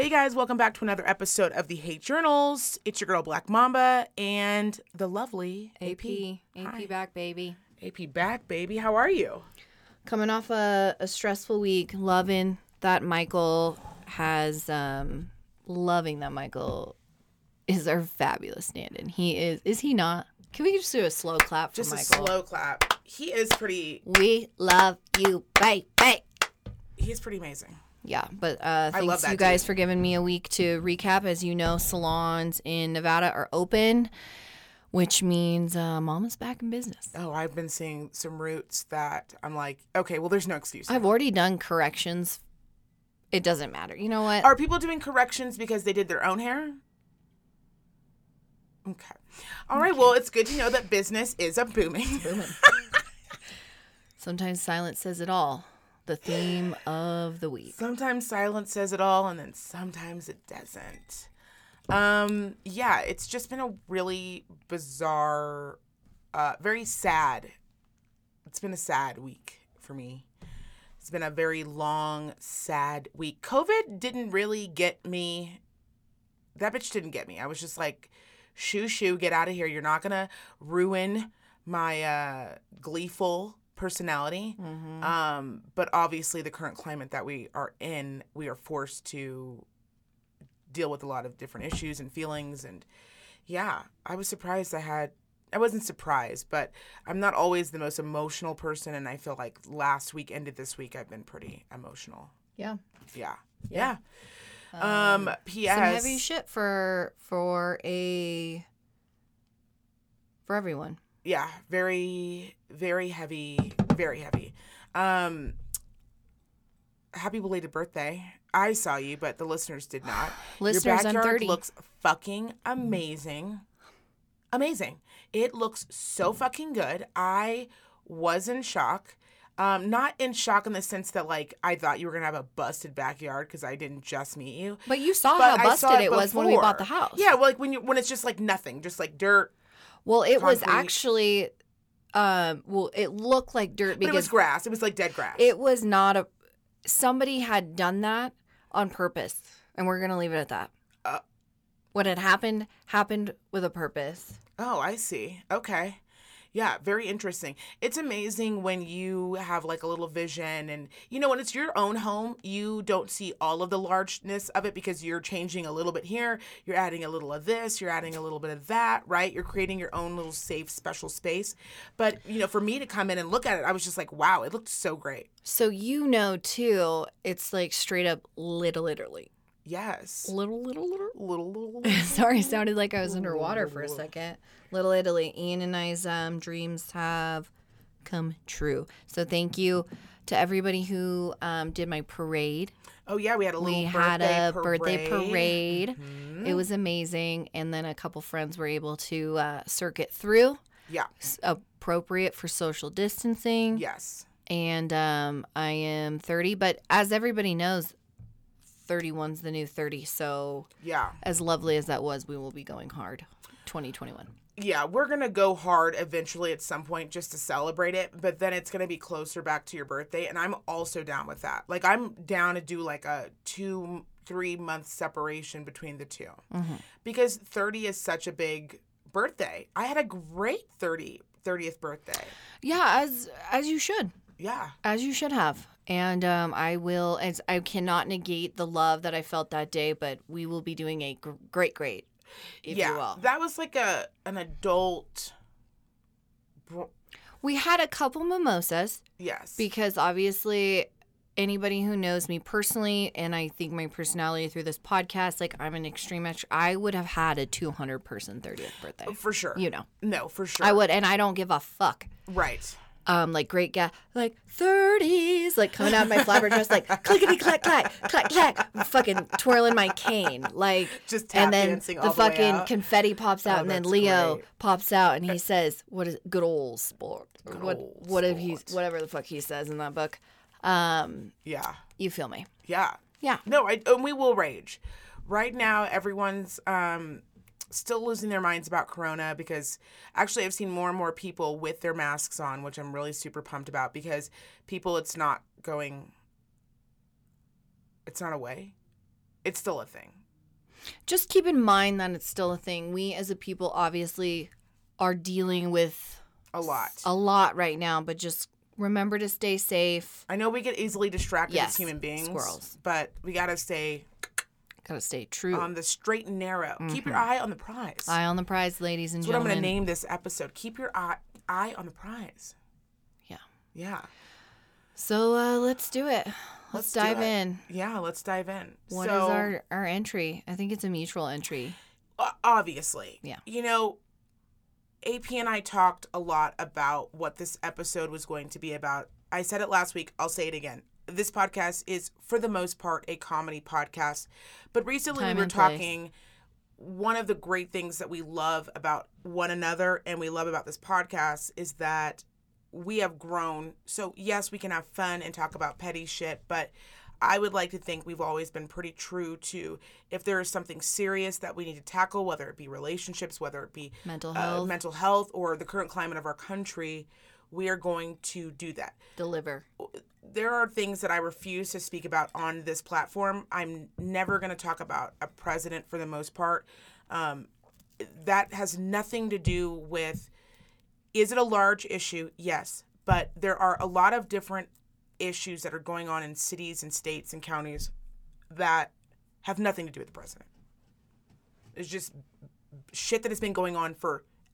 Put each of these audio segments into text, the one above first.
Hey guys, welcome back to another episode of the Hate Journals. It's your girl Black Mamba and the lovely AP, AP Hi. back, baby. AP back, baby. How are you? Coming off a, a stressful week, loving that Michael has, um, loving that Michael is our fabulous stand-in. He is, is he not? Can we just do a slow clap for Just Michael? a slow clap. He is pretty. we love you, baby. He's pretty amazing. Yeah, but uh, thanks you guys dude. for giving me a week to recap. As you know, salons in Nevada are open, which means uh, Mama's back in business. Oh, I've been seeing some roots that I'm like, okay, well, there's no excuse. I've already done corrections. It doesn't matter. You know what? Are people doing corrections because they did their own hair? Okay. All right. Well, it's good to know that business is a booming. Sometimes silence says it all. The theme of the week. sometimes silence says it all, and then sometimes it doesn't. Um. Yeah, it's just been a really bizarre, uh, very sad. It's been a sad week for me. It's been a very long, sad week. COVID didn't really get me. That bitch didn't get me. I was just like, shoo shoo, get out of here. You're not gonna ruin my uh, gleeful personality. Um, but obviously, the current climate that we are in, we are forced to deal with a lot of different issues and feelings. And yeah, I was surprised I had. I wasn't surprised, but I'm not always the most emotional person, and I feel like last week ended this week. I've been pretty emotional. Yeah. Yeah. Yeah. Um, P.S. Some heavy shit for for a for everyone. Yeah, very, very heavy, very heavy. Um, happy belated birthday. I saw you, but the listeners did not. Listeners, Your I'm backyard 30. looks fucking amazing. Amazing. It looks so fucking good. I was in shock. Um, not in shock in the sense that like I thought you were gonna have a busted backyard because I didn't just meet you. But you saw But how busted saw it, was when we bought the house. Yeah, well, like when you when it's just like nothing, just like dirt. Well, it was actually um well, it looked like dirt But it was because grass. It was like dead grass. it was not a somebody had done that on purpose. And we're going to leave it at that. Uh. what had happened happened with a purpose. Oh, I see. Okay. Yeah, very interesting. It's amazing when you have like a little vision and you know when it's your own home, you don't see all of the largeness of it because you're changing a little bit here, you're adding a little of this, you're adding a little bit of that, right? You're creating your own little safe special space. But, you know, for me to come in and look at it, I was just like, "Wow, it looked so great." So you know too, it's like straight up little literally. Yes. Little little little Little little Sorry, sounded like I was underwater for a second. Little Italy. Ian and I's um, dreams have come true. So thank you to everybody who um, did my parade. Oh yeah, we had a little We birthday had a parade. birthday parade. Mhm. It was amazing. And then a couple friends were able to uh, circuit through, Yeah. appropriate for social distancing. Yes. And um, I am 30. But as everybody knows, 31's the new 30. So Yeah. as lovely as that was, we will be going hard 2021. Yeah, we're gonna go hard eventually at some point just to celebrate it, but then it's gonna be closer back to your birthday, and I'm also down with that. Like I'm down to do like a two, three month separation between the 2 because 30 is such a big birthday. I had a great 30 30th birthday. Yeah, as as you should. Yeah, As you should have. And um, I will, as I cannot negate the love that I felt that day, but we will be doing a gr- great, great, yeah. you will. That was like a an adult. we had a couple mimosas Yes. because obviously anybody who knows me personally and I think my personality through this podcast, like I'm an extreme extr I would have had a 200 person 30th birthday. for sure. You know, no, for sure. I would, and I don't give a fuck. Right. Um, like great guy, like 30s, like coming out of my flapper dress, like clickety clack clack clack clack, fucking twirling my cane, like Just tap and then dancing the all the way fucking confetti pops out, Oh, and then Leo great. pops out, and he says, "What is good old sport? Good what old what if he's whatever the fuck he says in that book?" Um, Yeah. you feel me? Yeah. Yeah. No, I and we will rage. Right now, everyone's um, still losing their minds about Corona because actually, I've seen more and more people with their masks on, which I'm really super pumped about because people, it's not going, it's not away. it's still a thing. Just keep in mind that it's still a thing. We as a people obviously are dealing with A lot. a lot right now, but just remember to stay safe. I know we get easily distracted Yes, as human beings, squirrels. but we gotta stay Gotta stay true. on the straight and narrow. Keep your eye on the prize. Mm-hmm. Eye on the prize, ladies and That's what I'm gonna name this episode. Keep your eye eye on the prize. Yeah. Yeah. So uh, let's do it. Let's, Let's dive in. Yeah, let's dive in. What is so, our our entry? I think it's a mutual entry. obviously. Yeah. You know, AP and I talked a lot about what this episode was going to be about. I said it last week, I'll say it again. This podcast is for the most part a comedy podcast. But recently Time we were and place. talking one of the great things that we love about one another and we love about this podcast is that we have grown. So, yes, we can have fun and talk about petty shit, but I would like to think we've always been pretty true to if there is something serious that we need to tackle, whether it be relationships, whether it be Mental uh, mental health, or the current climate of our country, we are going to do that. deliver. There are things that I refuse to speak about on this platform. I'm never going to talk about a president for the most part. Um, that has nothing to do with is it a large issue? Yes. But there are a lot of different issues that are going on in cities and states and counties that have nothing to do with the president. It's just shit that has been going on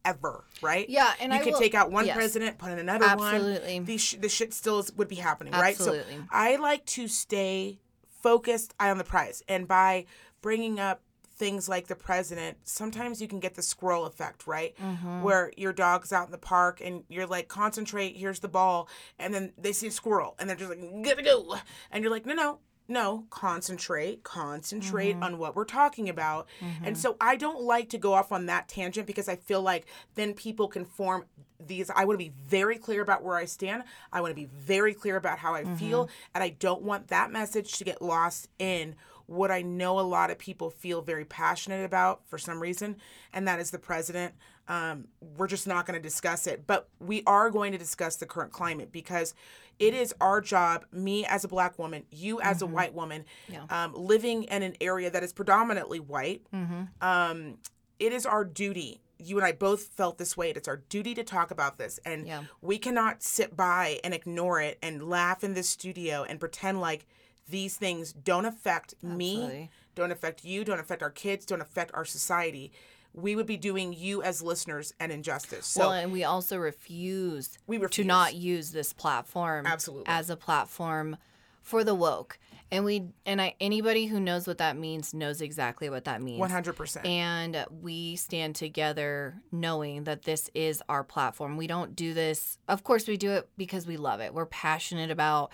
forever, right? Yeah, and you I could will- take out one yes. president, put in another Absolutely. one. These sh- the shit still is, would be happening, right? So Absolutely. I like to stay focused, eye on the prize, and by bringing up things like the president, sometimes you can get the squirrel effect, right? Mm-hmm. Where your dog's out in the park and you're like, concentrate, here's the ball, and then they see a squirrel and they're just like, gotta go, and you're like, no, no. No, concentrate, concentrate Mm-hmm. on what we're talking about. And so I don't like to go off on that tangent because I feel like then people can form these. I want to be very clear about where I stand. I want to be very clear about how I feel. And I don't want that message to get lost in what I know a lot of people feel very passionate about for some reason, and that is the president. Um, we're just not going to discuss it, but we are going to discuss the current climate because it is our job, me as a black woman, you as a white woman, Yeah. um, living in an area that is predominantly white. Mm-hmm. Um, it is our duty. You and I both felt this way. It's our duty to talk about this, and Yeah. we cannot sit by and ignore it and laugh in this studio and pretend like these things don't affect me, don't affect you, don't affect our kids, don't affect our society. We would be doing you as listeners an injustice. So well, and we also refuse, we refuse. to not use this platform Absolutely. as a platform for the woke. And we and I anybody who knows what that means knows exactly what that means. one hundred percent. And we stand together knowing that this is our platform. We don't do this, of course, we do it because we love it. We're passionate about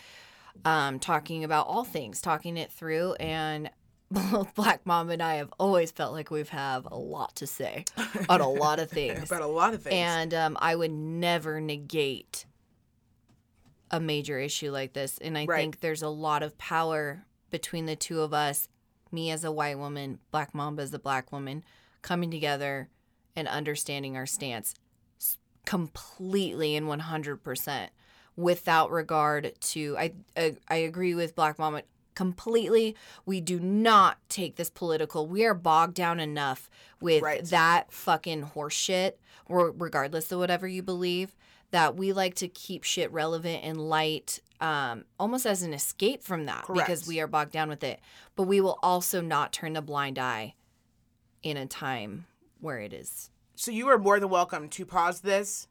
um, talking about all things, talking it through. And both Black Mom and I have always felt like we've have a lot to say on a lot of things. About a lot of things. And um, I would never negate a major issue like this. And I Right. think there's a lot of power between the two of us, me as a white woman, Black Mom as a black woman, coming together and understanding our stance completely and 100% without regard to I I, I agree with Black Mamba completely we do not take this political we are bogged down enough with Right. that fucking horseshit or regardless of whatever you believe that we like to keep shit relevant and light um, almost as an escape from that because we are bogged down with it but we will also not turn a blind eye in a time where it is so you are more than welcome to pause this.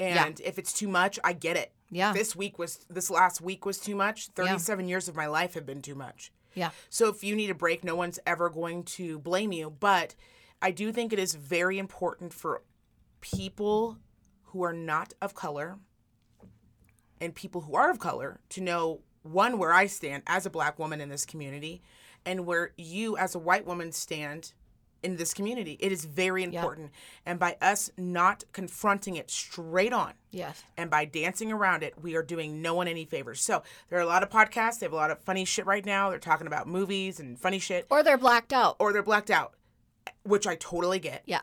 And if it's too much, I get it. Yeah This week was this last week was too much. Thirty-seven years of my life have been too much. yeah So if you need a break, no one's ever going to blame you. But I do think it is very important for people who are not of color and people who are of color to know one where I stand as a black woman in this community and where you as a white woman stand in this community. It is very important. And by us not confronting it straight on, yes and by dancing around it, we are doing no one any favors. So there are a lot of podcasts. They have a lot of funny shit right now. They're talking about movies and funny shit, or they're blacked out or they're blacked out, which I totally get. yeah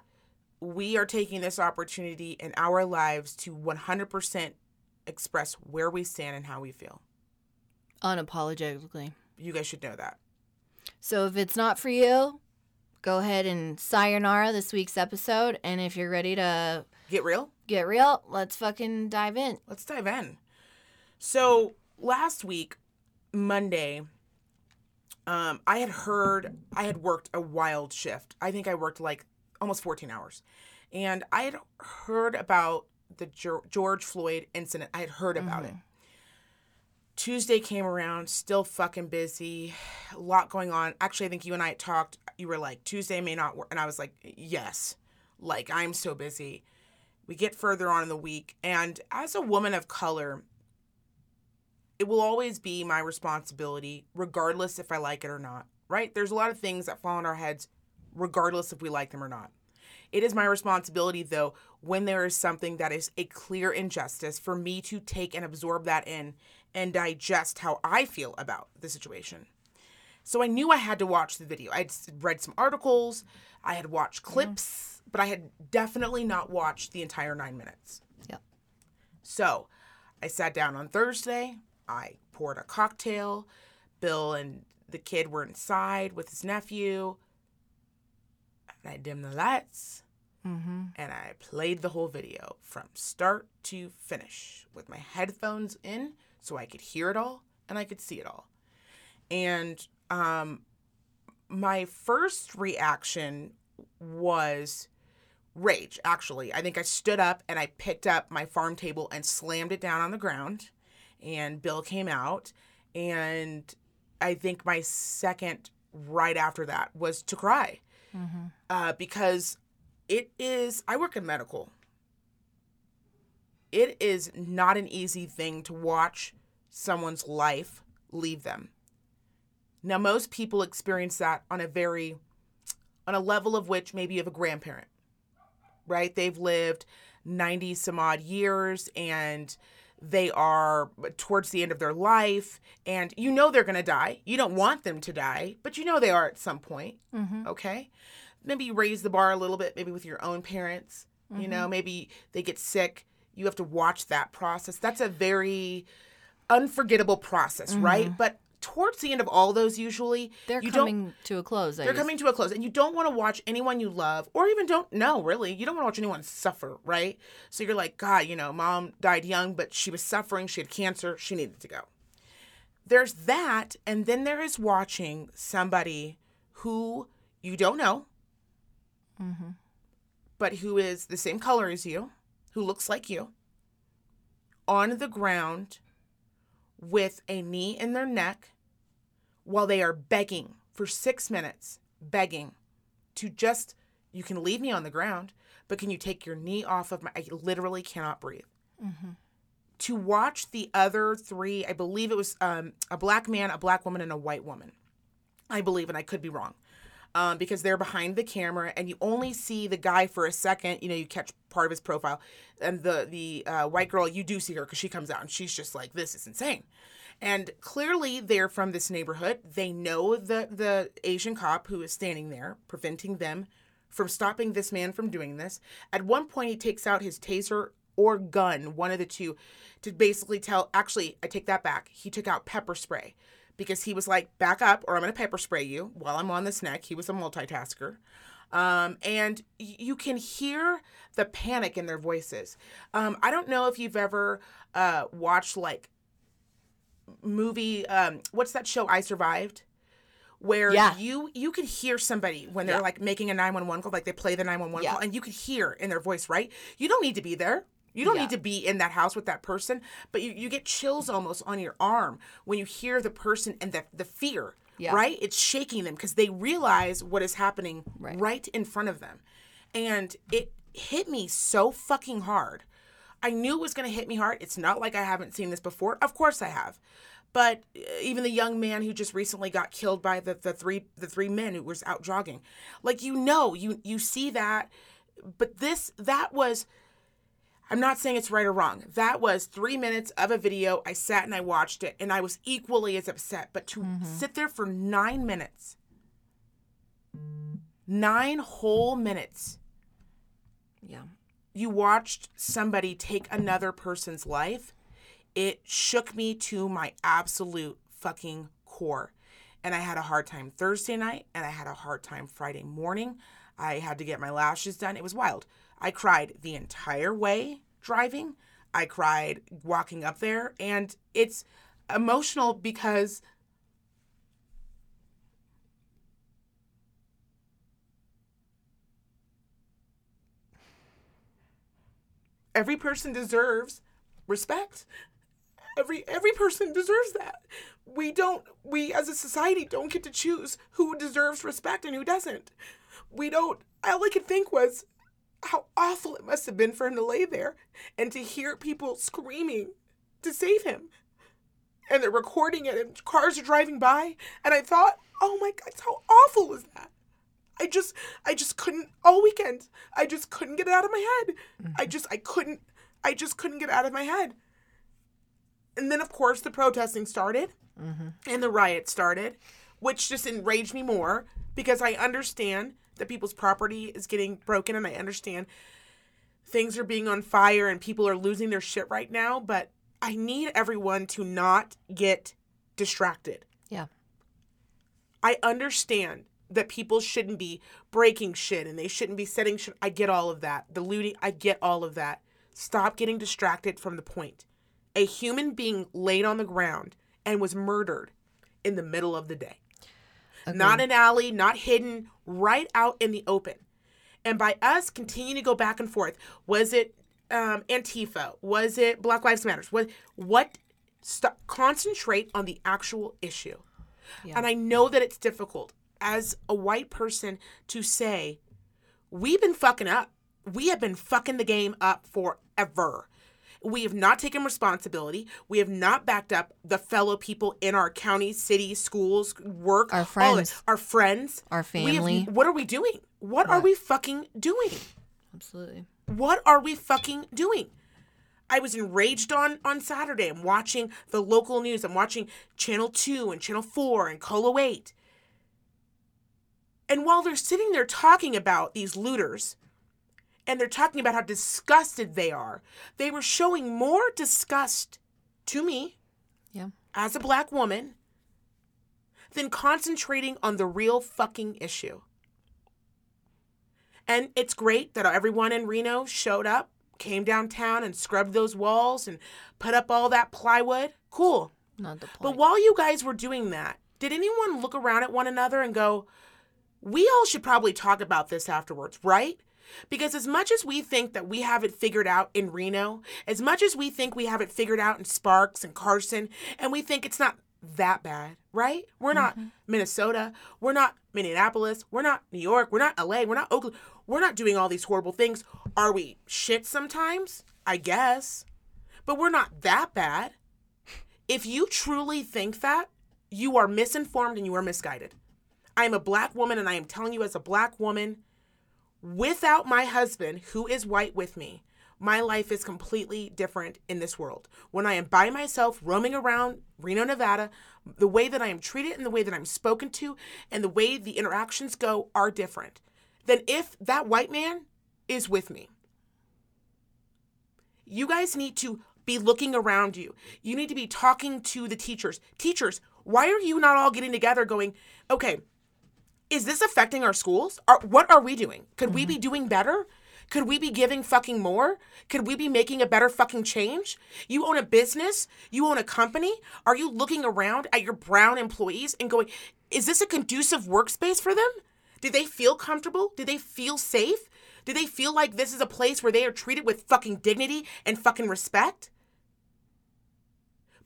We are taking this opportunity in our lives to 100% express where we stand and how we feel. unapologetically You guys should know that. So if it's not for you, go ahead and sayonara this week's episode. And if you're ready to Get real? get real, let's fucking dive in. Let's dive in. So last week, Monday, um, I had heard I had worked a wild shift. I think I worked like almost 14 hours. And I had heard about the George Floyd incident. I had heard about it. Tuesday came around, still fucking busy, a lot going on. Actually, I think you and I talked. You were like, Tuesday may not work. And I was like, yes. Like, I'm so busy. We get further on in the week. And as a woman of color, it will always be my responsibility, regardless if I like it or not, right? There's a lot of things that fall on our heads, regardless if we like them or not. It is my responsibility, though, when there is something that is a clear injustice, for me to take and absorb that in and digest how I feel about the situation. So I knew I had to watch the video. I'd read some articles, I had watched clips, but I had definitely not watched the entire nine minutes. Yep. So I sat down on Thursday. I poured a cocktail. Bill and the kid were inside with his nephew. And I dimmed the lights Mm-hmm. and I played the whole video from start to finish with my headphones in so I could hear it all and I could see it all. And um, my first reaction was rage, actually. I think I stood up and I picked up my farm table and slammed it down on the ground. And Bill came out. And I think my second right after that was to cry uh, because it is i work in medical. It is not an easy thing to watch someone's life leave them. Now most people experience that on a very on a level of which maybe you have a grandparent right? They've lived 90 some odd years and they are towards the end of their life and you know they're going to die. You don't want them to die but you know they are at some point Mm-hmm. okay? Maybe you raise the bar a little bit maybe with your own parents you know maybe they get sick. You have to watch that process. That's a very unforgettable process right? But towards the end of all those usually They're you coming to a close. I they're just- coming to a close and you don't want to watch anyone you love or even don't know really you don't want to watch anyone suffer right so you're like god you know mom died young but she was suffering she had cancer she needed to go there's that and then there is watching somebody who you don't know Mm-hmm. but who is the same color as you who looks like you on the ground with a knee in their neck while they are begging for six minutes, begging to just, you can leave me on the ground, but can you take your knee off of my, I literally cannot breathe. Mm-hmm. To watch the other three, I believe it was um, a black man, a black woman, and a white woman. I believe, and I could be wrong. Um, because they're behind the camera and you only see the guy for a second. You know, you catch part of his profile, and the the uh, white girl you do see her because she comes out and she's just like, "This is insane." And clearly, they're from this neighborhood. They know the the Asian cop who is standing there, preventing them from stopping this man from doing this. At one point, he takes out his taser or gun, one of the two, to basically tell. Actually, I take that back. He took out pepper spray because he was like, "Back up, or I'm going to pepper spray you." While I'm on this neck, he was a multitasker. Um, and you can hear the panic in their voices. Um, I don't know if you've ever uh, watched like movie um what's that show I survived where Yeah. you you could hear somebody when they're Yeah. like making a 911 call like they play the 911 Yeah. call and you could hear in their voice right you don't need to be there you don't need to be in that house with that person but you, you get chills almost on your arm when you hear the person and the, the fear right it's shaking them because they realize what is happening Right. right in front of them and it hit me so fucking hard I knew it was going to hit me hard. It's not like I haven't seen this before. Of course I have. But uh, even the young man who just recently got killed by the, the three the three men who was out jogging. Like you know, you you see that but this that was I'm not saying it's right or wrong. That was 3 minutes of a video. I sat and I watched it and I was equally as upset, but to sit there for 9 minutes 9 whole minutes Yeah. You watched somebody take another person's life, it shook me to my absolute fucking core. And I had a hard time Thursday night and I had a hard time Friday morning. I had to get my lashes done. It was wild. I cried the entire way driving. I cried walking up there. And it's emotional because every person deserves respect. Every every person deserves that. We don't we as a society don't get to choose who deserves respect and who doesn't. We don't all i could think was how awful it must have been for him to lay there and to hear people screaming to save him. And they're recording it and cars are driving by. And i thought oh my god how awful was that i just i just couldn't all weekend i just couldn't get it out of my head. I mm-hmm. just i couldn't i just couldn't get it out of my head. And then of course the protesting started mm-hmm. and the riot started which just enraged me more because i understand that people's property is getting broken and i understand things are being on fire and people are losing their shit right now but i need everyone to not get distracted. Yeah. I understand that people shouldn't be breaking shit and they shouldn't be setting shit. I get all of that. The looting, I get all of that. Stop getting distracted from the point. A human being laid on the ground and was murdered in the middle of the day. Not an alley, not hidden, right out in the open. And by us continuing to go back and forth, was it um, Antifa? Was it Black Lives Matters? What? What? Stop. Concentrate on the actual issue. And I know that it's difficult as a white person to say, we've been fucking up. We have been fucking the game up forever. We have not taken responsibility. We have not backed up the fellow people in our county, city, schools, work, Our friends. our friends, Our We have- family. what are we doing? What are we fucking doing? Absolutely. What are we fucking doing? I was enraged on on Saturday. I'm watching the local news. I'm watching Channel 2 and Channel 4 and KOLO 8. And while they're sitting there talking about these looters and they're talking about how disgusted they are, they were showing more disgust to me Yeah. as a black woman than concentrating on the real fucking issue. And it's great that everyone in Reno showed up, came downtown and scrubbed those walls and put up all that plywood. Cool. Not the point. But while you guys were doing that, did anyone look around at one another and go, we all should probably talk about this afterwards, right? Because as much as we think that we have it figured out in Reno, as much as we think we have it figured out in Sparks and Carson, and we think it's not that bad, right? We're not mm-hmm. Minnesota. We're not Minneapolis. We're not New York. We're not LA. We're not Oakland. We're not doing all these horrible things. Are we shit sometimes? I guess. But we're not that bad. If you truly think that, you are misinformed and you are misguided. I am a black woman, and I am telling you, as a black woman, without my husband, who is white with me, my life is completely different in this world. When I am by myself, roaming around Reno, Nevada, the way that I am treated and the way that I'm spoken to and the way the interactions go are different than if that white man is with me. You guys need to be looking around you. You need to be talking to the teachers. Teachers, why are you not all getting together going, okay, is this affecting our schools? Are, what are we doing? Could we be mm-hmm. doing better? Could we be giving fucking more? Could we be making a better fucking change? You own a business? You own a company? Are you looking around at your brown employees and going, is this a conducive workspace for them? Do they feel comfortable? Do they feel safe? Do they feel like this is a place where they are treated with fucking dignity and fucking respect?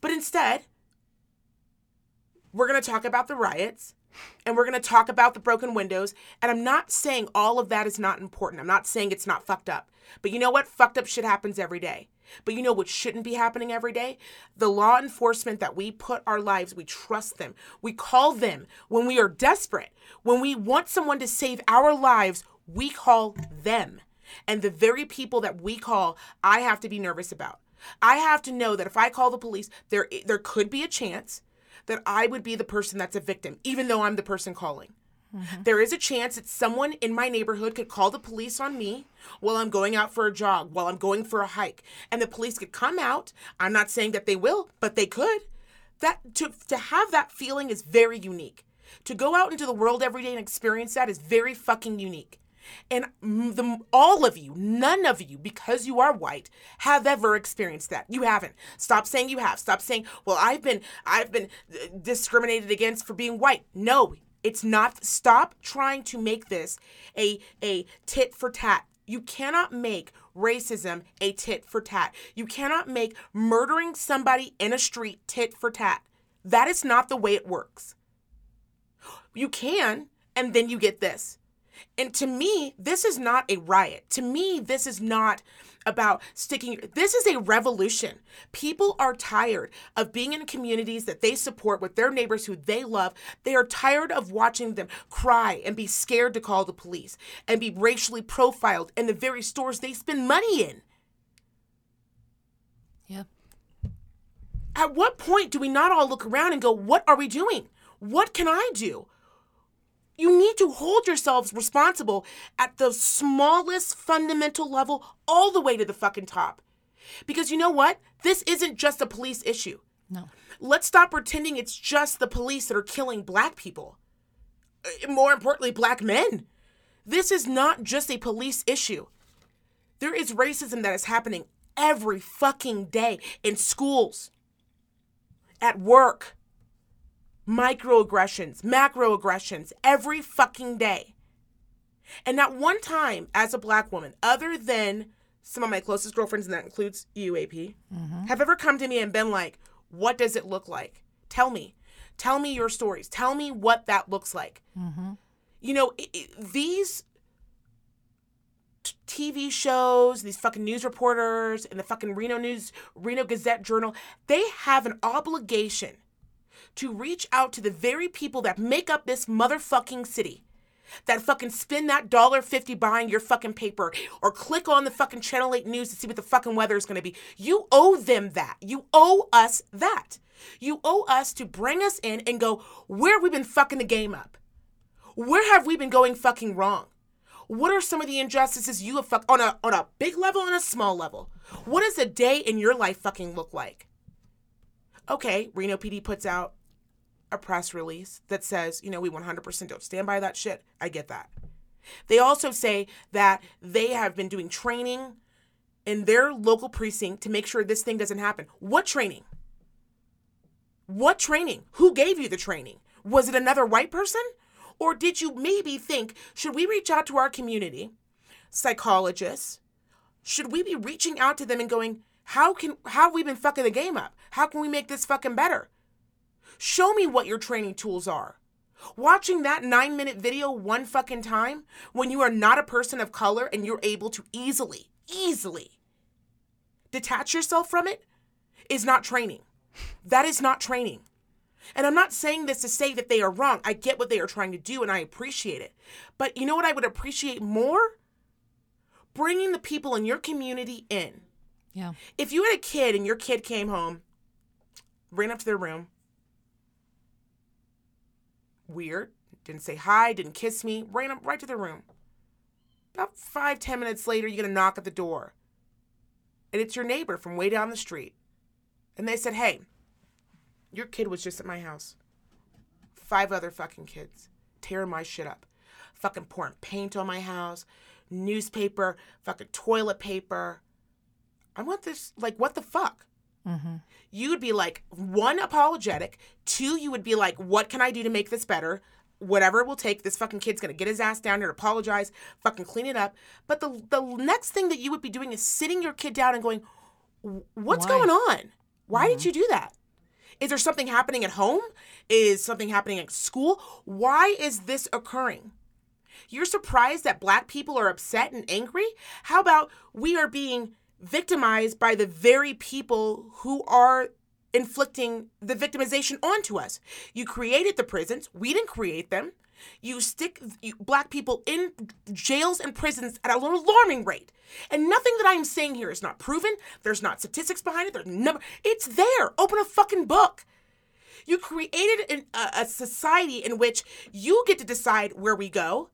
But instead, we're going to talk about the riots and we're going to talk about the broken windows. And I'm not saying all of that is not important. I'm not saying it's not fucked up. But you know what? Fucked up shit happens every day. But you know what shouldn't be happening every day? The law enforcement that we put our lives, we trust them. We call them when we are desperate. When we want someone to save our lives, we call them. And the very people that we call, I have to be nervous about. I have to know that if I call the police, there there could be a chance that I would be the person that's a victim, even though I'm the person calling. There is a chance that someone in my neighborhood could call the police on me while I'm going out for a jog, while I'm going for a hike, and the police could come out. I'm not saying that they will, but they could. That to to have that feeling is very unique. To go out into the world every day and experience that is very fucking unique. And the, all of you, none of you, because you are white, have ever experienced that. You haven't. Stop saying you have. Stop saying, "Well, I've been, I've been uh, discriminated against for being white." No, it's not. Stop trying to make this a a tit for tat. You cannot make racism a tit for tat. You cannot make murdering somebody in a street tit for tat. That is not the way it works. You can, and then you get this. And to me, this is not a riot. To me, this is not about sticking. This is a revolution. People are tired of being in communities that they support with their neighbors who they love. They are tired of watching them cry and be scared to call the police and be racially profiled in the very stores they spend money in. Yeah. At what point do we not all look around and go, What are we doing? What can I do? You need to hold yourselves responsible at the smallest fundamental level, all the way to the fucking top. Because you know what? This isn't just a police issue. No. Let's stop pretending it's just the police that are killing black people. Uh, More importantly, black men. This is not just a police issue. There is racism that is happening every fucking day in schools, at work, microaggressions, macroaggressions, every fucking day. And not one time as a black woman, other than some of my closest girlfriends, and that includes you, AP, mm-hmm. have ever come to me and been like, What does it look like? Tell me. Tell me your stories. Tell me what that looks like. Mm-hmm. You know, i i these t- TV shows, these fucking news reporters, and the fucking Reno News, Reno Gazette Journal, they have an obligation to reach out to the very people that make up this motherfucking city. That fucking spend that dollar fifty buying your fucking paper or click on the fucking Channel 8 news to see what the fucking weather is gonna be. You owe them that. You owe us that. You owe us to bring us in and go, where have we been fucking the game up? Where have we been going fucking wrong? What are some of the injustices you have fuck on a on a big level and a small level? What does a day in your life fucking look like? Okay, Reno PD puts out a press release that says, you know, we 100% don't stand by that shit. I get that. They also say that they have been doing training in their local precinct to make sure this thing doesn't happen. What training? What training? Who gave you the training? Was it another white person? Or did you maybe think, should we reach out to our community, psychologists? Should we be reaching out to them and going, how can how have we been fucking the game up? How can we make this fucking better? Show me what your training tools are. Watching that nine minute video one fucking time when you are not a person of color and you're able to easily, easily detach yourself from it is not training. That is not training. And I'm not saying this to say that they are wrong. I get what they are trying to do and I appreciate it. But you know what I would appreciate more? Bringing the people in your community in. Yeah. If you had a kid and your kid came home, ran up to their room, weird, didn't say hi, didn't kiss me, ran up right to the room. About five, ten minutes later, you get a knock at the door. And it's your neighbor from way down the street. And they said, Hey, your kid was just at my house. Five other fucking kids tearing my shit up. Fucking pouring paint on my house, newspaper, fucking toilet paper. I want this, like, what the fuck? Mm-hmm. You would be like, one, apologetic. Two, you would be like, what can I do to make this better? Whatever it will take, this fucking kid's gonna get his ass down here apologize, fucking clean it up. But the the next thing that you would be doing is sitting your kid down and going, what's Why? going on? Why did mm-hmm. you do that? Is there something happening at home? Is something happening at school? Why is this occurring? You're surprised that black people are upset and angry? How about we are being victimized by the very people who are inflicting the victimization onto us? You created the prisons, we didn't create them. You stick black people in jails and prisons at an alarming rate. And nothing that I am saying here is not proven. There's not statistics behind it. There's never. It's there. Open a fucking book. You created an, a, a society in which you get to decide where we go.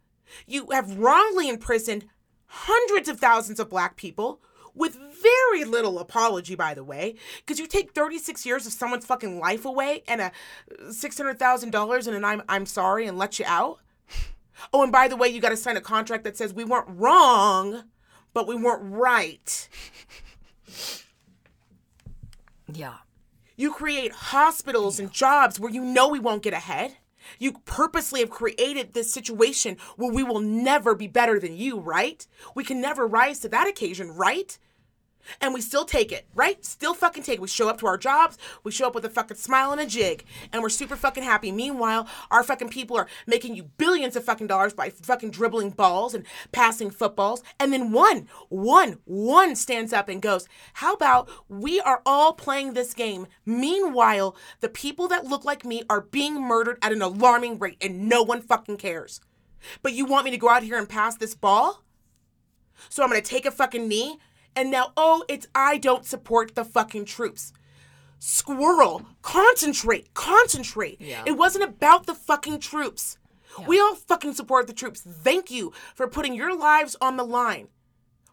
You have wrongly imprisoned hundreds of thousands of black people. With very little apology, by the way, because you take 36 years of someone's fucking life away and a $600,000 and an I'm, I'm sorry and let you out. Oh, and by the way, you got to sign a contract that says we weren't wrong, but we weren't right. Yeah. You create hospitals and jobs where you know we won't get ahead. You purposely have created this situation where we will never be better than you, right? We can never rise to that occasion, right? And we still take it, right? Still fucking take it. We show up to our jobs, we show up with a fucking smile and a jig, and we're super fucking happy. Meanwhile, our fucking people are making you billions of fucking dollars by fucking dribbling balls and passing footballs. And then one, one, one stands up and goes, How about we are all playing this game? Meanwhile, the people that look like me are being murdered at an alarming rate, and no one fucking cares. But you want me to go out here and pass this ball? So I'm gonna take a fucking knee and now, oh, it's I don't support the fucking troops. Squirrel, concentrate, concentrate. Yeah. It wasn't about the fucking troops. We all fucking support the troops. Thank you for putting your lives on the line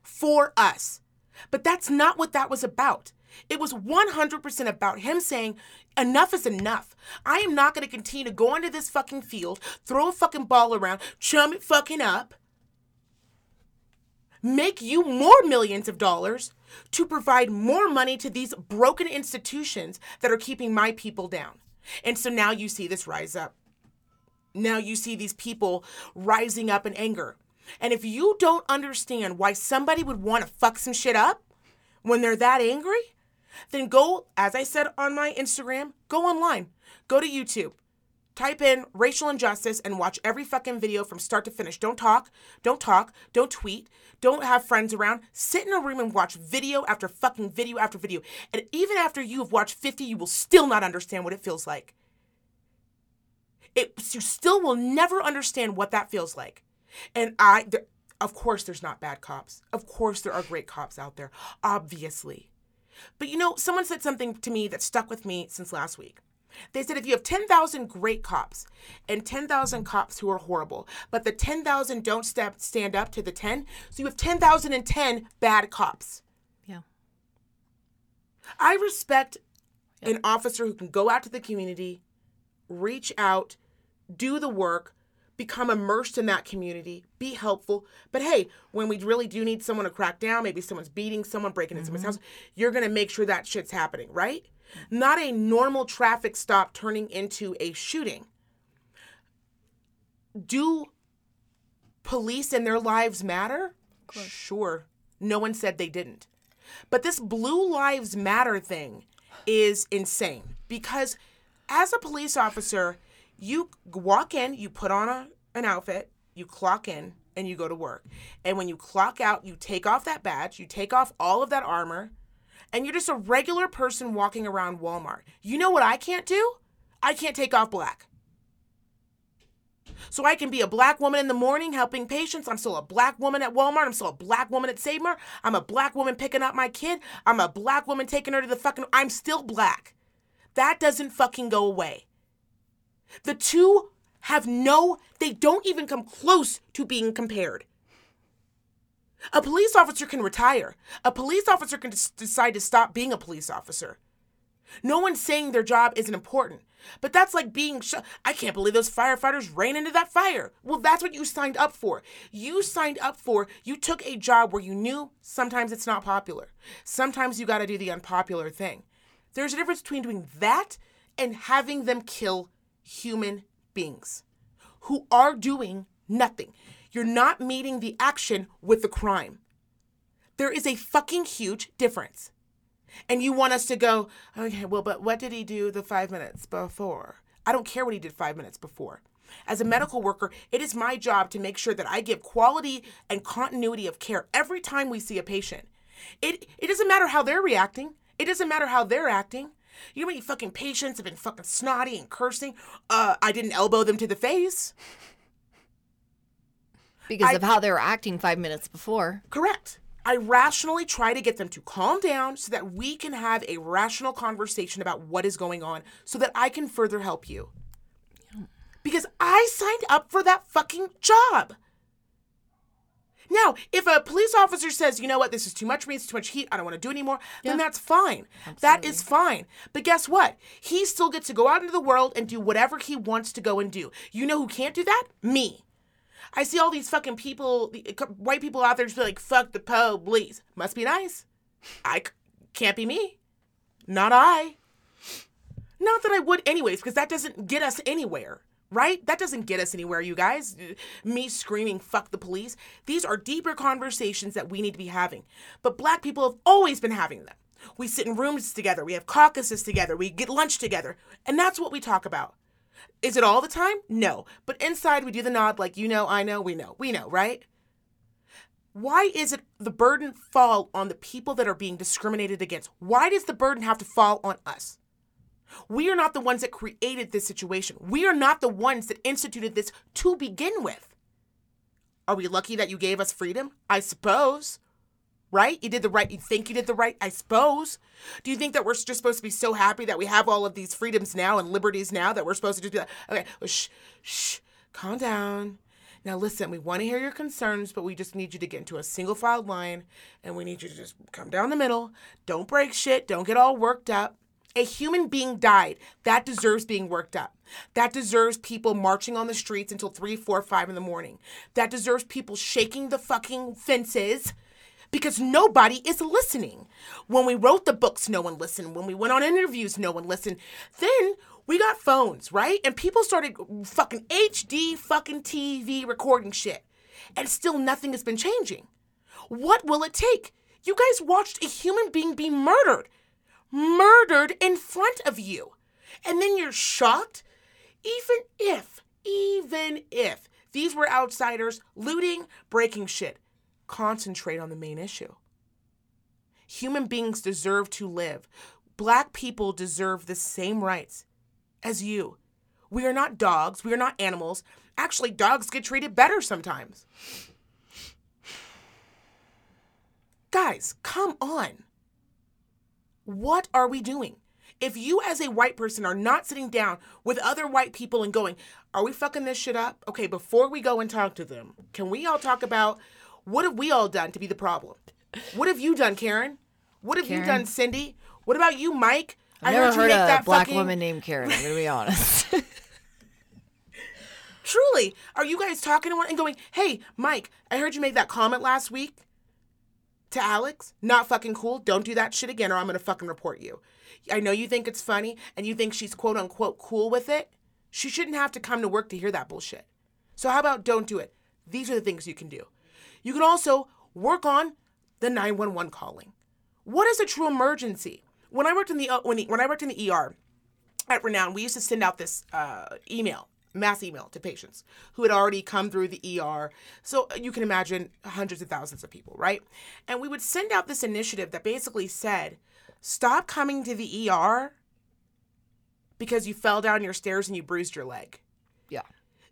for us. But that's not what that was about. It was 100% about him saying, enough is enough. I am not going to continue to go into this fucking field, throw a fucking ball around, chum it fucking up, make you more millions of dollars to provide more money to these broken institutions that are keeping my people down. And so now you see this rise up. Now you see these people rising up in anger. And if you don't understand why somebody would want to fuck some shit up when they're that angry, then go, as I said on my Instagram, go online, go to YouTube, type in racial injustice and watch every fucking video from start to finish. Don't talk, don't talk, don't tweet, don't have friends around. Sit in a room and watch video after fucking video after video. And even after you have watched 50, you will still not understand what it feels like. It, you still will never understand what that feels like. And I, there, of course, there's not bad cops. Of course, there are great cops out there, obviously. But you know, someone said something to me that stuck with me since last week. They said if you have 10,000 great cops and 10,000 cops who are horrible, but the 10,000 don't step, stand up to the 10, so you have 10,010 bad cops. Yeah. I respect an officer who can go out to the community, reach out, do the work, become immersed in that community, be helpful. But hey, when we really do need someone to crack down, maybe someone's beating someone, breaking into someone's mm-hmm. house, you're going to make sure that shit's happening, right? Not a normal traffic stop turning into a shooting. Do police and their lives matter? Sure. No one said they didn't. But this Blue Lives Matter thing is insane because as a police officer, you walk in, you put on a, an outfit, you clock in, and you go to work. And when you clock out, you take off that badge, you take off all of that armor, and you're just a regular person walking around Walmart. You know what I can't do? I can't take off black. So I can be a black woman in the morning helping patients. I'm still a black woman at Walmart. I'm still a black woman at Save. I'm a black woman picking up my kid. I'm a black woman taking her to the fucking. I'm still black. That doesn't fucking go away. The two have no, they don't even come close to being compared. A police officer can retire. A police officer can des- decide to stop being a police officer. No one's saying their job isn't important, but that's like being sh- I can't believe those firefighters ran into that fire. Well, that's what you signed up for. You signed up for, you took a job where you knew sometimes it's not popular. Sometimes you got to do the unpopular thing. There's a difference between doing that and having them kill human beings who are doing nothing. You're not meeting the action with the crime. There is a fucking huge difference. And you want us to go, okay, well, but what did he do the five minutes before? I don't care what he did five minutes before. As a medical worker, it is my job to make sure that I give quality and continuity of care every time we see a patient. It, it doesn't matter how they're reacting. It doesn't matter how they're acting. You know how many fucking patients have been fucking snotty and cursing? Uh, I didn't elbow them to the face. Because I- of how they were acting five minutes before. Correct. I rationally try to get them to calm down so that we can have a rational conversation about what is going on so that I can further help you. Because I signed up for that fucking job. Now, if a police officer says, you know what, this is too much for me, it's too much heat, I don't want to do it anymore, then that's fine. That is fine. But guess what? He still gets to go out into the world and do whatever he wants to go and do. You know who can't do that? Me. I see all these fucking people, uh, white people out there just be like, fuck the police. Must be nice. I can't be me. Not I. Not that I would, anyways, because that doesn't get us anywhere, right? That doesn't get us anywhere, you guys. Me screaming, fuck the police. These are deeper conversations that we need to be having. But black people have always been having them. We sit in rooms together, we have caucuses together, we get lunch together, and that's what we talk about. Is it all the time? No. But inside, we do the nod like, you know, I know, we know, we know, right? Why is it the burden fall on the people that are being discriminated against? Why does the burden have to fall on us? We are not the ones that created this situation. We are not the ones that instituted this to begin with. Are we lucky that you gave us freedom? I suppose. Right? You did the right. You think you did the right? I suppose. Do you think that we're just supposed to be so happy that we have all of these freedoms now and liberties now that we're supposed to just be like, okay, well, shh, shh, calm down. Now listen, we want to hear your concerns, but we just need you to get into a single filed line and we need you to just come down the middle. Don't break shit. Don't get all worked up. A human being died. That deserves being worked up. That deserves people marching on the streets until 3, 4, 5 in the morning. That deserves people shaking the fucking fences because nobody is listening. When we wrote the books, no one listened. When we went on interviews, no one listened. Then we got phones, right? And people started fucking HD fucking TV recording shit. And still nothing has been changing. What will it take? You guys watched a human being be murdered. Murdered in front of you. And then you're shocked? Even if, even if these were outsiders looting, breaking shit, concentrate on the main issue. Human beings deserve to live. Black people deserve the same rights as you. We are not dogs. We are not animals. Actually, dogs get treated better sometimes. Guys, come on. What are we doing? If you, as a white person, are not sitting down with other white people and going, Are we fucking this shit up? Okay, before we go and talk to them, can we all talk about what have we all done to be the problem? What have you done, Karen? What have you done, Cindy? What about you, Mike? I've never heard a black fucking- woman named Karen. I'm gonna be honest. Truly, are you guys talking to one and going, "Hey, Mike, I heard you make that comment last week to Alex. Not fucking cool. Don't do that shit again, or I'm gonna fucking report you." I know you think it's funny and you think she's quote unquote cool with it. She shouldn't have to come to work to hear that bullshit. So how about don't do it? These are the things you can do. You can also work on the 911 calling. What is a true emergency? When I worked in the uh, when, when I worked in the ER, at Renown, we used to send out this uh, email, mass email to patients who had already come through the ER. So you can imagine hundreds of thousands of people, right? And we would send out this initiative that basically said, stop coming to the ER because you fell down your stairs and you bruised your leg. yeah.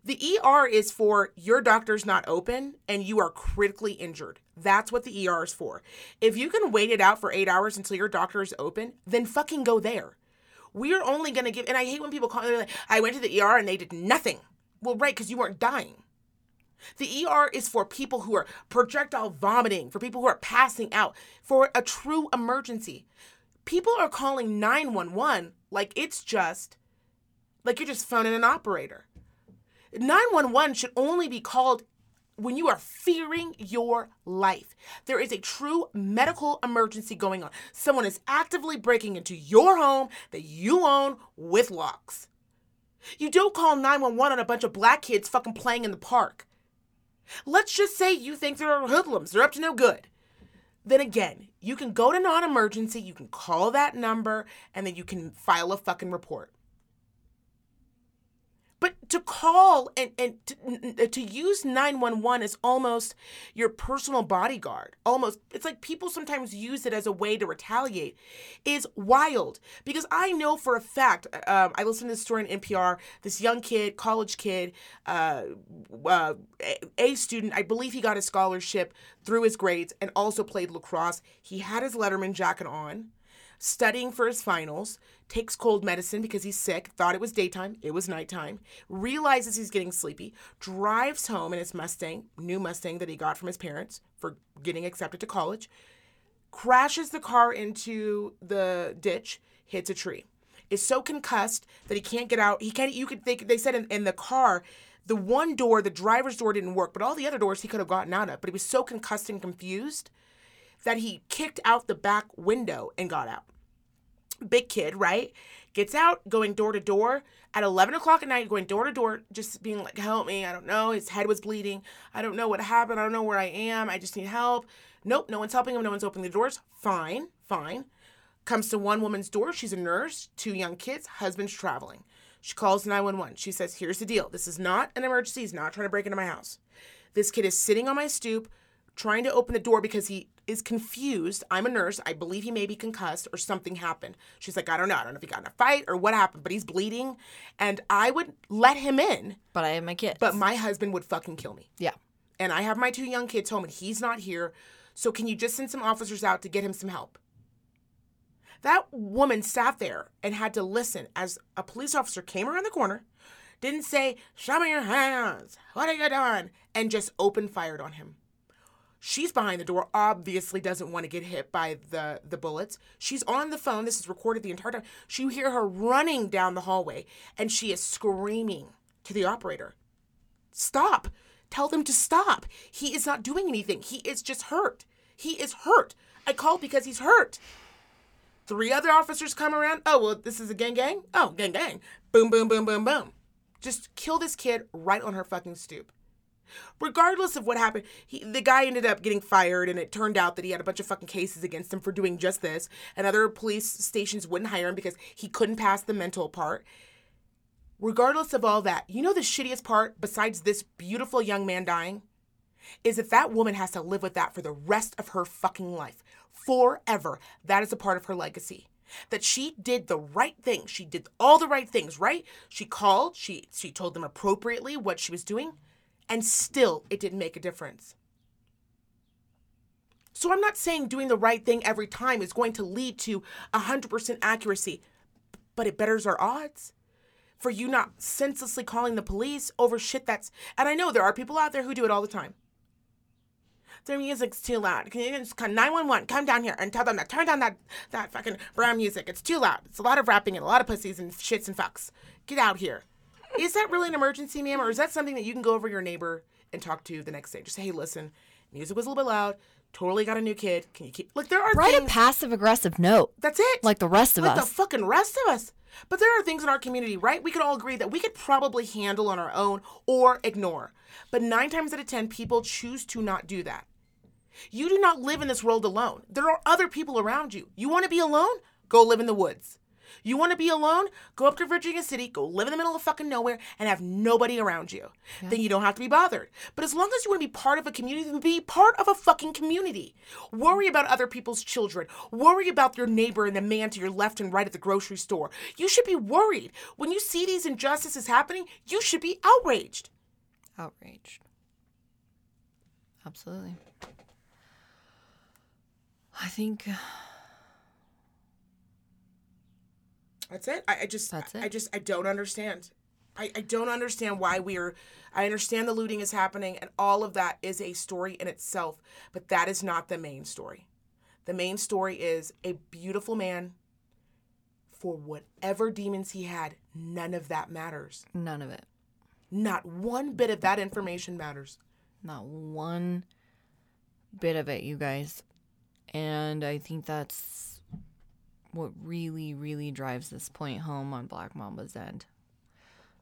The ER is for your doctor's not open and you are critically injured. That's what the ER is for. If you can wait it out for eight hours until your doctor is open, then fucking go there. We are only to give, and I hate when people call, they're like, I went to the ER and they did nothing. Well, right, because you weren't dying. The ER is for people who are projectile vomiting, for people who are passing out, for a true emergency. People are calling 911 like it's just, like you're just phoning an operator. 911 should only be called when you are fearing your life. There is a true medical emergency going on. Someone is actively breaking into your home that you own with locks. You don't call 911 on a bunch of black kids fucking playing in the park. Let's just say you think they're hoodlums, they're up to no good. Then again, you can go to non emergency, you can call that number, and then you can file a fucking report. But to call and, and to, to use 911 is almost your personal bodyguard. Almost. It's like people sometimes use it as a way to retaliate. Is wild. Because I know for a fact, um, I listened to this story in NPR. This young kid, college kid, uh, uh, a student, I believe he got a scholarship through his grades and also played lacrosse. He had his Letterman jacket on. Studying for his finals, takes cold medicine because he's sick, thought it was daytime, it was nighttime, realizes he's getting sleepy, drives home in his Mustang, new Mustang that he got from his parents for getting accepted to college, crashes the car into the ditch, hits a tree. Is so concussed that he can't get out. He can't. You could think they said in, in the car, the one door, the driver's door, didn't work, but all the other doors he could have gotten out of. But he was so concussed and confused that he kicked out the back window and got out. Big kid, right? Gets out, going door to door at 11 o'clock at night, going door to door, just being like, help me. I don't know. His head was bleeding. I don't know what happened. I don't know where I am. I just need help. Nope, no one's helping him. No one's opening the doors. Fine, fine. Comes to one woman's door. She's a nurse, two young kids, husband's traveling. She calls 911. She says, Here's the deal. This is not an emergency. He's not trying to break into my house. This kid is sitting on my stoop trying to open the door because he is confused. I'm a nurse. I believe he may be concussed or something happened. She's like, I don't know. I don't know if he got in a fight or what happened, but he's bleeding. And I would let him in, But I have my kids. but my husband would fucking kill me. yeah. And I have my two young kids home and he's not here. So can you just send some officers out to get him some help? That woman sat there and had to listen as a police officer came around the corner, didn't say, Show me your hands. What are you doing? And just open fired on him. She's behind the door, obviously doesn't want to get hit by the, the bullets. She's on the phone. This is recorded the entire time. So you hear her running down the hallway and she is screaming to the operator Stop. Tell them to stop. He is not doing anything. He is just hurt. He is hurt. I called because he's hurt. Three other officers come around. Oh, well, this is a gang gang? Oh, gang gang. Boom, boom, boom, boom, boom. Just kill this kid right on her fucking stoop. Regardless of what happened, he, the guy ended up getting fired, and it turned out that he had a bunch of fucking cases against him for doing just this. And other police stations wouldn't hire him because he couldn't pass the mental part. Regardless of all that, you know the shittiest part, besides this beautiful young man dying? is that that woman has to live with that for the rest of her fucking life. Forever. That is a part of her legacy. That she did the right thing. She did all the right things, right? She called, she she told them appropriately what she was doing, and still it didn't make a difference. So I'm not saying doing the right thing every time is going to lead to 100% accuracy, but it betters our odds for you not senselessly calling the police over shit that's and I know there are people out there who do it all the time. Their music's too loud. Can you just come 911, come down here and tell them to turn down that that fucking brown music. It's too loud. It's a lot of rapping and a lot of pussies and shits and fucks. Get out here. Is that really an emergency, ma'am, or is that something that you can go over your neighbor and talk to the next day? Just say, hey, listen, music was a little bit loud. Totally got a new kid. Can you keep like there are Write a passive aggressive note. that's it. Like the rest of like us. the fucking rest of us. But there are things in our community, right? We could all agree that we could probably handle on our own or ignore. But nine times out of ten, people choose to not do that. You do not live in this world alone. There are other people around you. You want to be alone? Go live in the woods. You want to be alone? Go up to Virginia City, go live in the middle of fucking nowhere, and have nobody around you. Then you don't have to be bothered. But as long as you want to be part of a community, then be part of a fucking community. Worry about other people's children. Worry about your neighbor and the man to your left and right at the grocery store. You should be worried. When you see these injustices happening, you should be outraged. Outraged. Absolutely. I think That's it. I, I just, That's I, just, I don't understand. I, I don't understand why we're. I understand the looting is happening, and all of that is a story in itself, but that is not the main story. The main story is a beautiful man. For whatever demons he had, none of that matters. none of it. Not one bit of that information matters. Not one bit of it, you guys. And I think that's what really, really drives this point home on Black Mamba's end.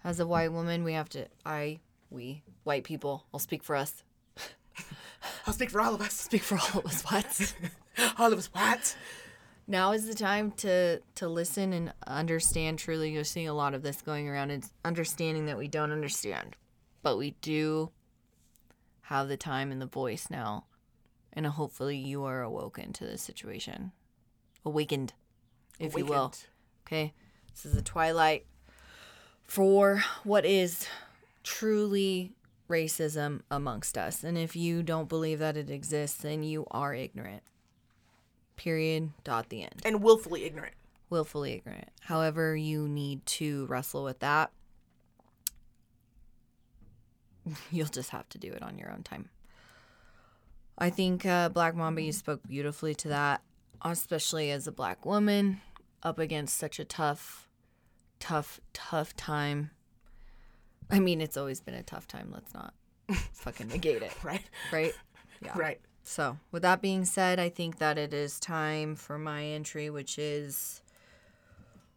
As a white woman, we have to, I, we, white people, I'll speak for us, I'll speak for all of us. speak for all of us, what? All of us. What? now is the time to to listen and understand truly you're seeing a lot of this going around it's understanding that we don't understand but we do have the time and the voice now and hopefully you are awoken to this situation awakened if you will okay this is the twilight for what is truly racism amongst us and if you don't believe that it exists then you are ignorant Period. Dot the end. and willfully ignorant. Willfully ignorant. However, you need to wrestle with that. You'll just have to do it on your own time. I think uh, Black Mamba, you spoke beautifully to that, especially as a black woman up against such a tough, tough, tough time. I mean, it's always been a tough time. Let's not fucking negate it, Right. right? Yeah. Right. So, with that being said, I think that it is time for my entry, which is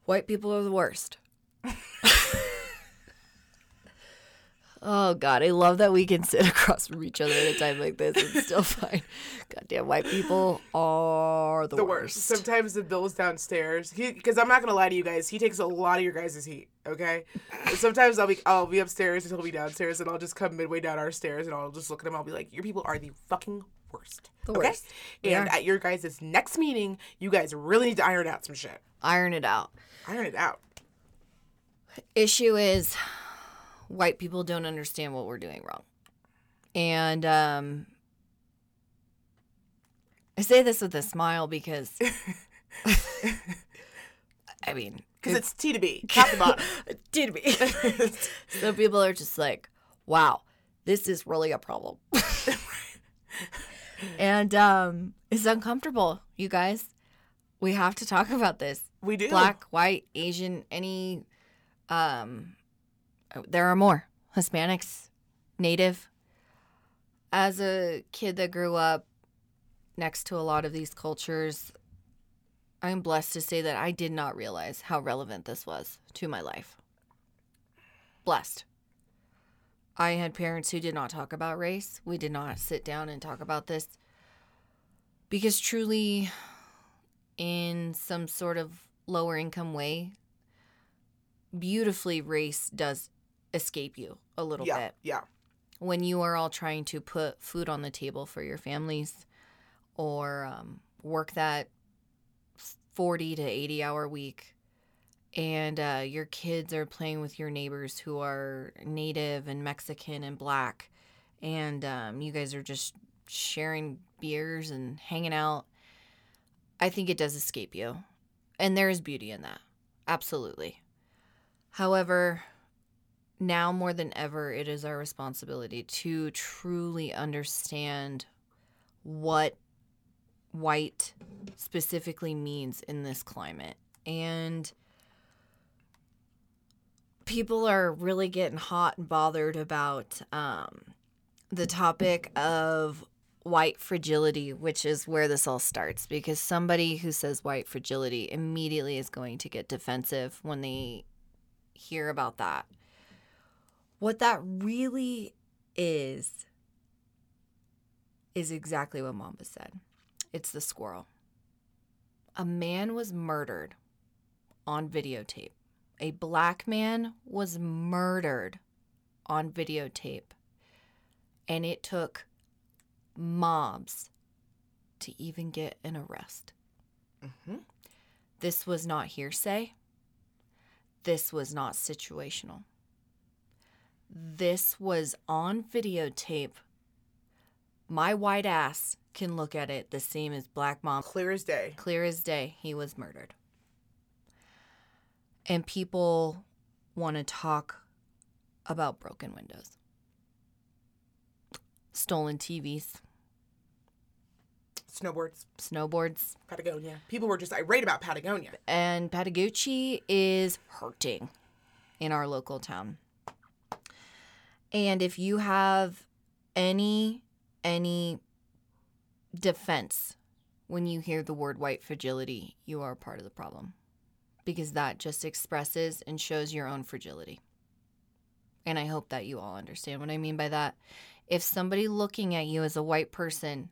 white people are the worst. oh God, I love that we can sit across from each other at a time like this and still find goddamn white people are the, The worst. worst. Sometimes the Bill's downstairs. He, because I'm not gonna lie to you guys, he takes a lot of your guys' heat. Okay. Sometimes I'll be, I'll be upstairs and he'll be downstairs, and I'll just come midway down our stairs, and I'll just look at him. I'll be like, "Your people are the fucking worst." The okay? worst. And are. at your guys' next meeting, you guys really need to iron out some shit. Iron it out. Iron it out. issue is white people don't understand what we're doing wrong. And um I say this with a smile because I mean, Because it's T to B, top to bottom. did me. Some people are just like, wow, this is really a problem. and um it's uncomfortable, you guys. We have to talk about this We do. black, white, Asian, any um there are more. Hispanics, native. As a kid that grew up next to a lot of these cultures, I'm blessed to say that I did not realize how relevant this was to my life. Blessed. I had parents who did not talk about race. We did not sit down and talk about this because truly in some sort of lower income way, beautifully race does escape you a little yeah. bit. Yeah. When you are all trying to put food on the table for your families or um, work that 40 to 80 hour week and uh, your kids are playing with your neighbors who are native and Mexican and black, and um, you guys are just sharing beers and hanging out, I think it does escape you. And there is beauty in that. Absolutely. However, now more than ever, it is our responsibility to truly understand what white specifically means in this climate. And people are really getting hot and bothered about um, the topic of white fragility, which is where this all starts. Because somebody who says white fragility immediately is going to get defensive when they hear about that. What that really is, is exactly what Mamba said it's the squirrel. A man was murdered on videotape. A black man was murdered on videotape. And it took mobs to even get an arrest. hmm This was not hearsay. This was not situational. This was on videotape. My white ass can look at it the same as black mom. Clear as day. Clear as day, he was murdered. And people want to talk about broken windows, stolen TVs, Snowboards. snowboards, Patagonia. People were just irate about Patagonia. and Patagucci is hurting in our local town. And if you have any any defense when you hear the word white fragility, you are part of the problem. Because that just expresses and shows your own fragility. And I hope that you all understand what I mean by that. If somebody looking at you as a white person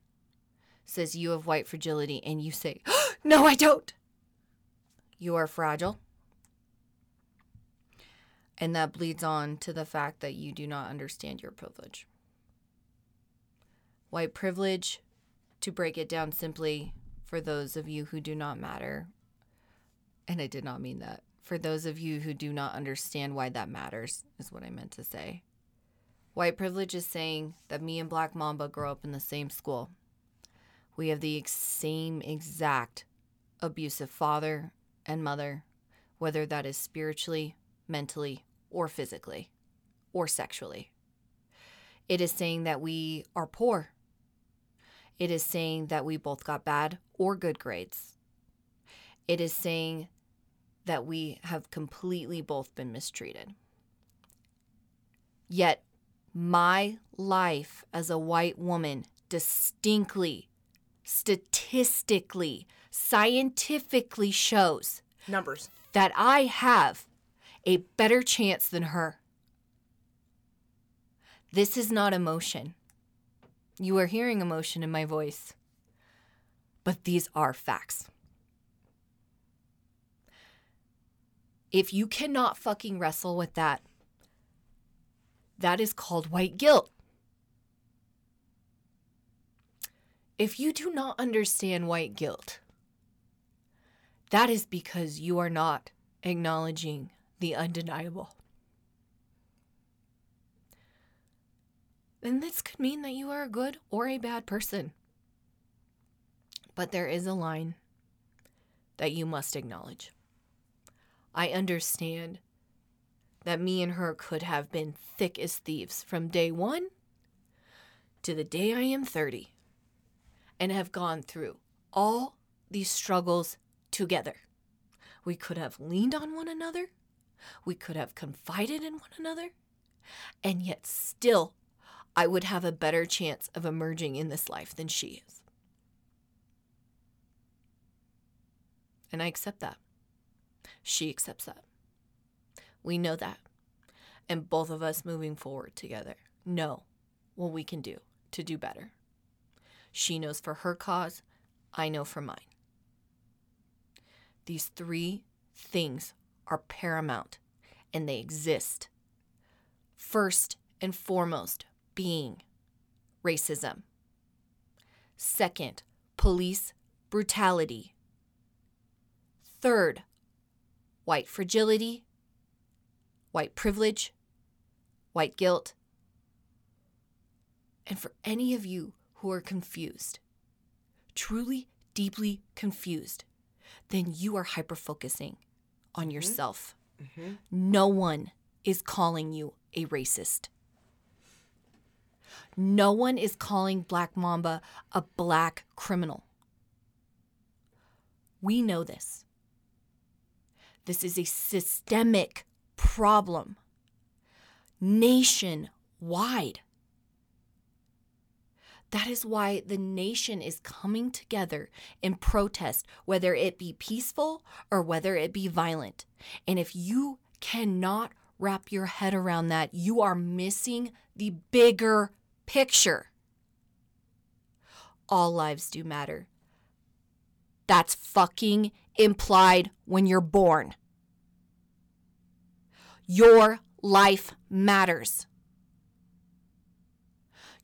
says you have white fragility and you say, No, I don't. You are fragile. And that bleeds on to the fact that you do not understand your privilege. White privilege, to break it down simply for those of you who do not matter, and I did not mean that, for those of you who do not understand why that matters, is what I meant to say. White privilege is saying that me and Black Mamba grow up in the same school. We have the same exact abusive father and mother, whether that is spiritually, mentally, or physically, or sexually. It is saying that we are poor. It is saying that we both got bad or good grades. It is saying that we have completely both been mistreated. Yet, my life as a white woman distinctly, statistically, scientifically shows Numbers. that I have a better chance than her. This is not emotion. You are hearing emotion in my voice, but these are facts. If you cannot fucking wrestle with that, that is called white guilt. If you do not understand white guilt, that is because you are not acknowledging the undeniable. And this could mean that you are a good or a bad person. But there is a line that you must acknowledge. I understand that me and her could have been thick as thieves from day one to the day I am 30 and have gone through all these struggles together. We could have leaned on one another, we could have confided in one another, and yet still I would have a better chance of emerging in this life than she is. And I accept that. She accepts that. We know that. And both of us moving forward together know what we can do to do better. She knows for her cause, I know for mine. These three things are paramount and they exist. First and foremost, being racism. Second, police brutality. Third, white fragility, white privilege, white guilt. And for any of you who are confused, truly, deeply confused, then you are hyper focusing on mm-hmm. yourself. Mm-hmm. No one is calling you a racist. No one is calling Black Mamba a black criminal. We know this. This is a systemic problem nationwide. That is why the nation is coming together in protest, whether it be peaceful or whether it be violent. And if you cannot wrap your head around that, you are missing the bigger picture. All lives do matter. That's fucking implied when you're born. Your life matters.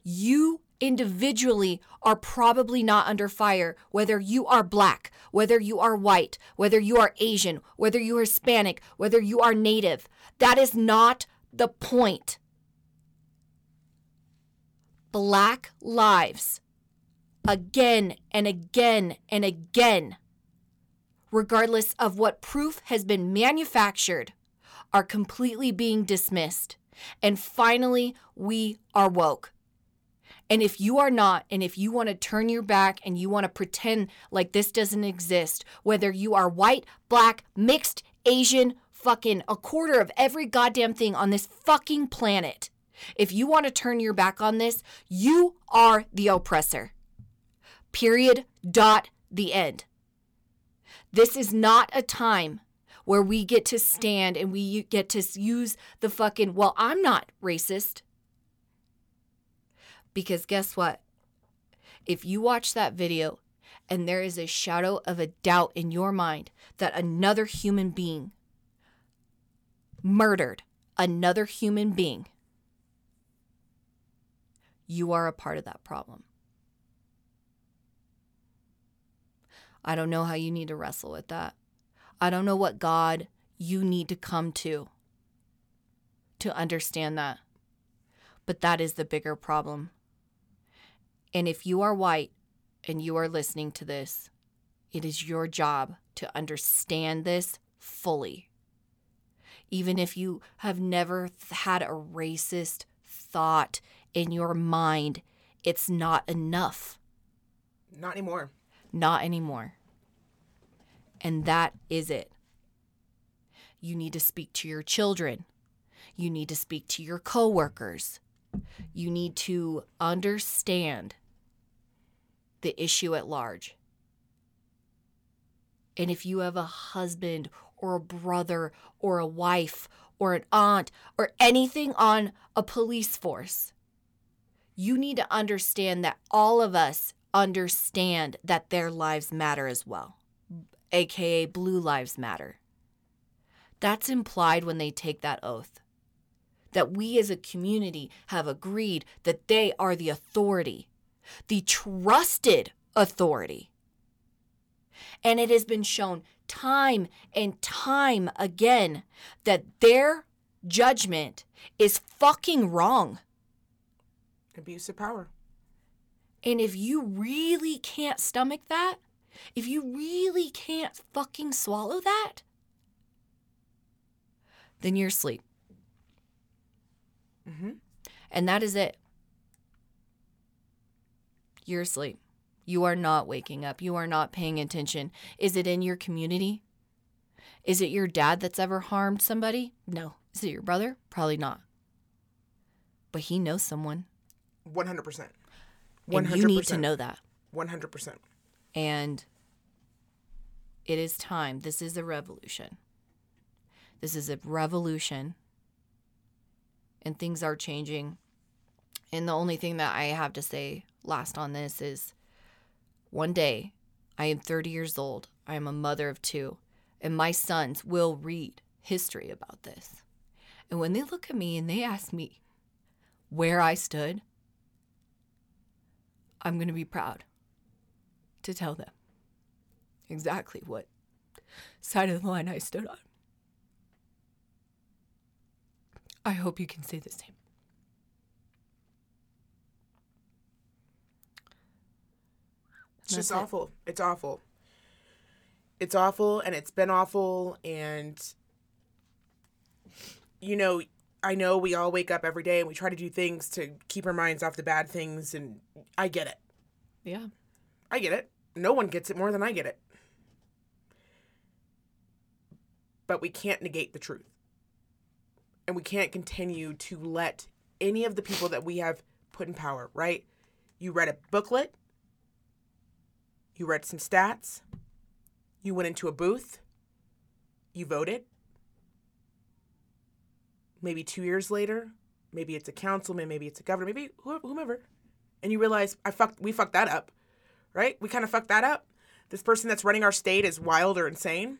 You individually are probably not under fire, whether you are black, whether you are white, whether you are Asian, whether you are Hispanic, whether you are native. That is not the point. Black lives, again and again and again, regardless of what proof has been manufactured, are completely being dismissed. And finally, we are woke. And if you are not, and if you want to turn your back and you want to pretend like this doesn't exist, whether you are white, black, mixed, Asian, fucking a quarter of every goddamn thing on this fucking planet, if you want to turn your back on this, you are the oppressor. Period. Dot. The end. This is not a time where we get to stand and we get to use the fucking, well, I'm not racist. Because guess what? If you watch that video and there is a shadow of a doubt in your mind that another human being murdered another human being, you are a part of that problem. I don't know how you need to wrestle with that. I don't know what God you need to come to to understand that. But that is the bigger problem. And if you are white and you are listening to this, it is your job to understand this fully. Even if you have never had a racist thought in your mind, it's not enough. Not anymore. Not anymore. And that is it. You need to speak to your children. You need to speak to your coworkers. You need to understand the issue at large. And if you have a husband or a brother or a wife or an aunt or anything on a police force, you need to understand that all of us understand that their lives matter as well, aka Blue Lives Matter. That's implied when they take that oath. That we as a community have agreed that they are the authority, the trusted authority. And it has been shown time and time again that their judgment is fucking wrong. Abuse of power. And if you really can't stomach that, if you really can't fucking swallow that, then you're asleep. Mm-hmm. And that is it. You're asleep. You are not waking up. You are not paying attention. Is it in your community? Is it your dad that's ever harmed somebody? No. Is it your brother? Probably not. But he knows someone. 100%. One hundred And you need to know that. 100%. And it is time. This is a revolution. This is a revolution. And things are changing. And the only thing that I have to say last on this is one day I am 30 years old. I am a mother of two. And my sons will read history about this. And when they look at me and they ask me where I stood, I'm going to be proud to tell them exactly what side of the line I stood on. I hope you can say the same. It's just it. awful. It's awful. It's awful and it's been awful and you know, I know we all wake up every day and we try to do things to keep our minds off the bad things and I get it. Yeah. I get it. No one gets it more than I get it. But we can't negate the truth. And we can't continue to let any of the people that we have put in power, right? You read a booklet, you read some stats, you went into a booth, you voted. Maybe two years later, maybe it's a councilman, maybe it's a governor, maybe whomever, and you realize I fucked, we fucked that up, right? We kind of fucked that up. This person that's running our state is wild or insane.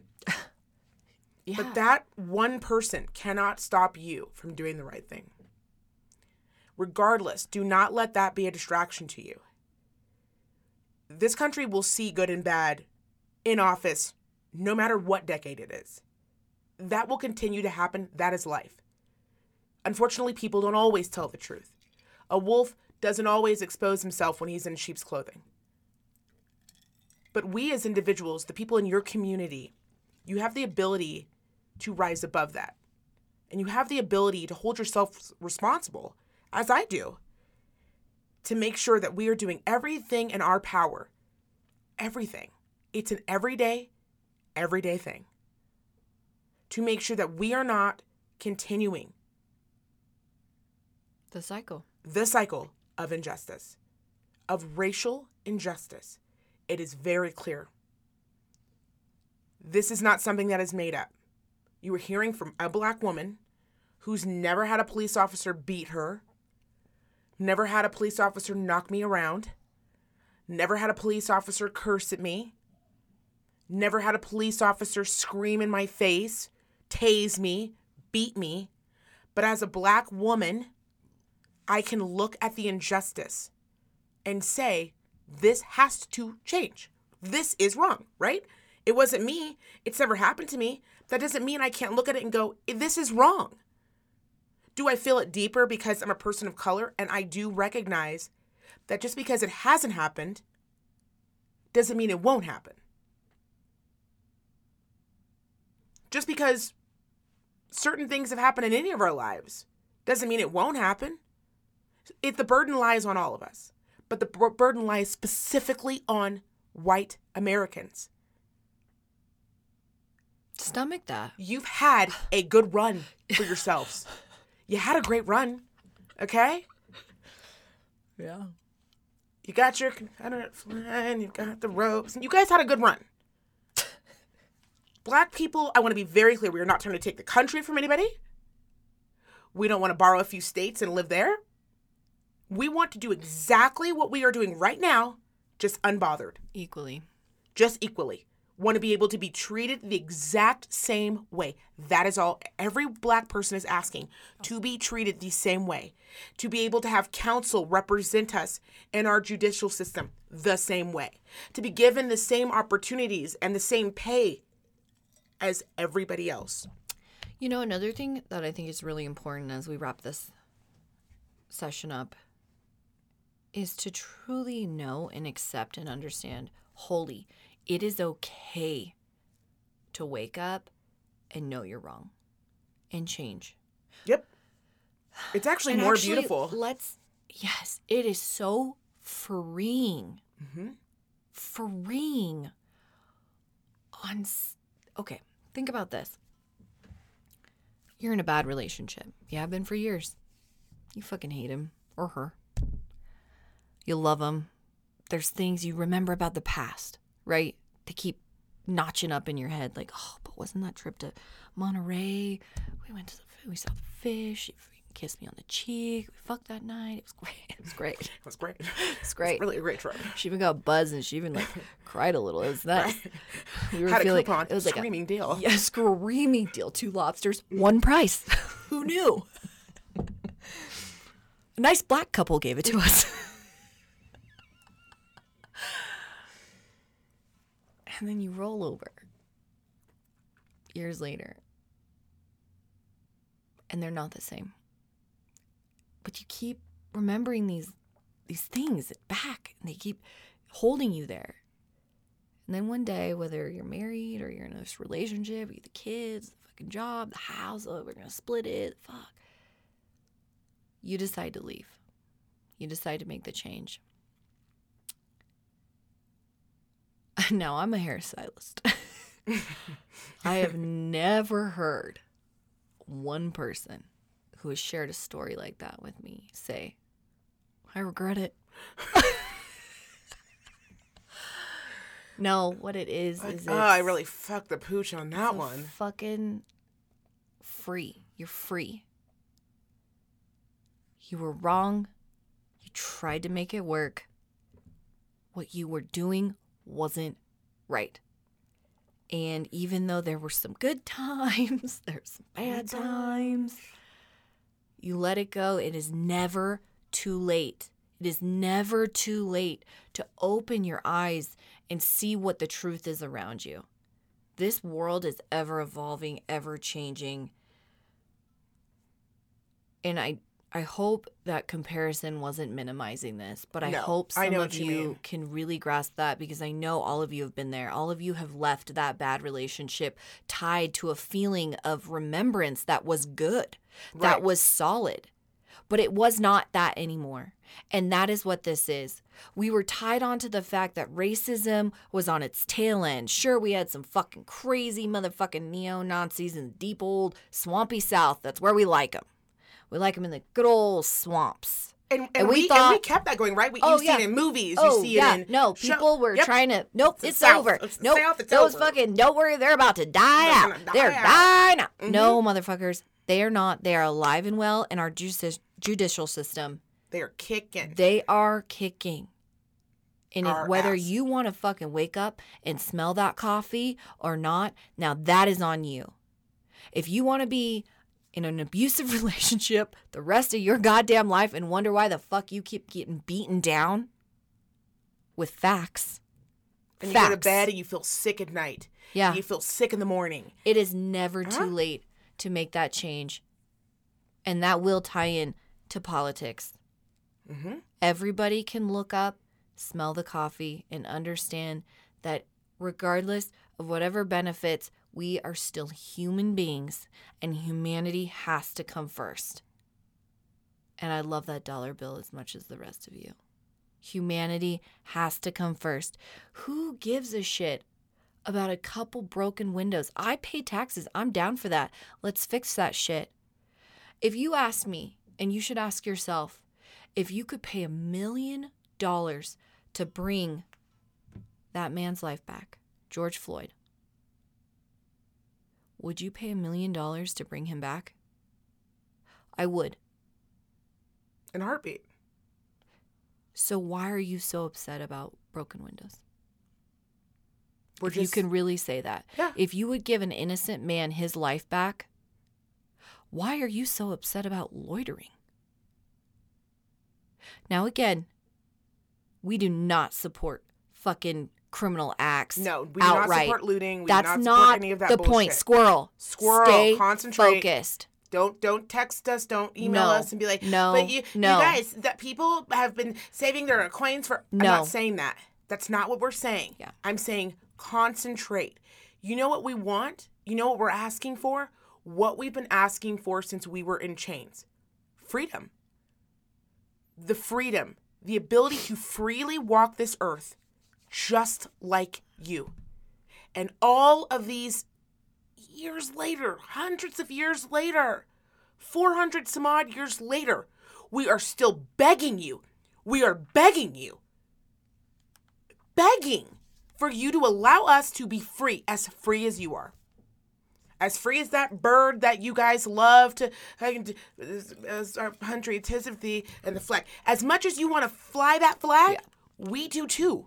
Yeah. But that one person cannot stop you from doing the right thing. Regardless, do not let that be a distraction to you. This country will see good and bad in office no matter what decade it is. That will continue to happen. That is life. Unfortunately, people don't always tell the truth. A wolf doesn't always expose himself when he's in sheep's clothing. But we as individuals, the people in your community, you have the ability to rise above that. And you have the ability to hold yourself responsible, as I do, to make sure that we are doing everything in our power. Everything. It's an everyday, everyday thing. To make sure that we are not continuing the cycle. the cycle of injustice, of racial injustice. It is very clear. This is not something that is made up. You were hearing from a black woman who's never had a police officer beat her, never had a police officer knock me around, never had a police officer curse at me, never had a police officer scream in my face, tase me, beat me. But as a black woman, I can look at the injustice and say, this has to change. This is wrong, right? It wasn't me. It's never happened to me. That doesn't mean I can't look at it and go, this is wrong. Do I feel it deeper because I'm a person of color and I do recognize that just because it hasn't happened doesn't mean it won't happen. Just because certain things have happened in any of our lives doesn't mean it won't happen. If the burden lies on all of us, but the bur- burden lies specifically on white Americans. Stomach that. You've had a good run for yourselves. you had a great run, okay? Yeah. You got your Confederate flag, you got the ropes, and you guys had a good run. Black people, I want to be very clear. We are not trying to take the country from anybody. We don't want to borrow a few states and live there. We want to do exactly what we are doing right now, just unbothered, Equally. just equally. Want to be able to be treated the exact same way. That is all every black person is asking to be treated the same way, to be able to have counsel represent us in our judicial system the same way, to be given the same opportunities and the same pay as everybody else. You know, another thing that I think is really important as we wrap this session up is to truly know and accept and understand wholly it is okay to wake up and know you're wrong and change. Yep. It's actually And more actually, beautiful. Let's, yes, it is so freeing. Mm-hmm. Freeing. On, okay, think about this. You're in a bad relationship. You have been for years. You fucking hate him or her. You love him. There's things you remember about the past, right? They keep notching up in your head, like, oh, but wasn't that trip to Monterey? We went to the, we saw the fish. She kissed me on the cheek. We fucked that night. It was great. It was great. It was great. It's great. Really a great trip. She even got buzzed and she even like cried a little. It was nice. We were Had a feeling coupon. it was like a screaming deal. yeah, screaming deal. Two lobsters, one price. Who knew? A nice black couple gave it to us. And then you roll over years later, and they're not the same. But you keep remembering these these things back, and they keep holding you there. And then one day, whether you're married or you're in this relationship, you the kids, the fucking job, the house, oh, we're gonna split it, fuck. You decide to leave. You decide to make the change. Now I'm a hairstylist. I have never heard one person who has shared a story like that with me say, I regret it. no, what it is Like, is oh, I really fucked the pooch on that one. Fucking free. You're free. You were wrong. You tried to make it work. What you were doing wasn't right. And even though there were some good times, there's some bad times, you let it go. It is never too late. It is never too late to open your eyes and see what the truth is around you this world is ever evolving, ever changing. And I I hope that comparison wasn't minimizing this, but I No, hope I some know of you you can really grasp that because I know all of you have been there. All of you have left that bad relationship tied to a feeling of remembrance that was good, that was solid. But it was not that anymore. And that is what this is. We were tied onto the fact that racism was on its tail end. Sure, we had some fucking crazy motherfucking neo Nazis in the deep old swampy South. That's where we like them. We like them in the good old swamps. And, and, And we we, and we kept that going, right? We, Oh, you see yeah. it in movies. oh you see yeah, it in no, show- people were Yep. trying to. Nope, It's it's, South. over. It's nope, South, it's those over. fucking don't worry, they're about to die They're out. die They're out. dying out. Mhm. No, motherfuckers, they are not. They are alive and well in our judici- judicial system. They are kicking. They are kicking. And if, whether ass. you want to fucking wake up and smell that coffee or not, now that is on you. If you want to be in an abusive relationship the rest of your goddamn life and wonder why the fuck you keep getting beaten down with facts. and you go to bed and you feel sick at night. Yeah. You feel sick in the morning. It is never Huh? too late to make that change. And that will tie in to politics. Mm-hmm. Everybody can look up smell the coffee, and understand that regardless of whatever benefits, we are still human beings and humanity has to come first. And I love that dollar bill as much as the rest of you. Humanity has to come first. Who gives a shit about a couple broken windows? I pay taxes. I'm down for that. Let's fix that shit. If you ask me, and you should ask yourself, if you could pay a million dollars to bring that man's life back, George Floyd, would you pay a million dollars to bring him back? I would. In a heartbeat. So why are you so upset about broken windows? We're you can really say that. Yeah. If you would give an innocent man his life back, why are you so upset about loitering? Now, again, we do not support fucking criminal acts. No, we do not outright. support looting. We do That's not not, support any of that the point. Squirrel. Squirrel, Stay concentrate. Focused. Don't don't text us. Don't email No. us and be like, No. But you, No. you guys, that people have been saving their coins for. No. I'm not saying that. That's not what we're saying. Yeah. I'm saying concentrate. You know what we want? You know what we're asking for? What we've been asking for since we were in chains freedom. The freedom, the ability to freely walk this earth just like you. And all of these years later, hundreds of years later, 400 some odd years later, we are still begging you. We are begging you. Begging for you to allow us to be free, as free as you are. As free as that bird that you guys love to, as, our country, tis of thee, and the flag. As much as you want to fly that flag, we do too.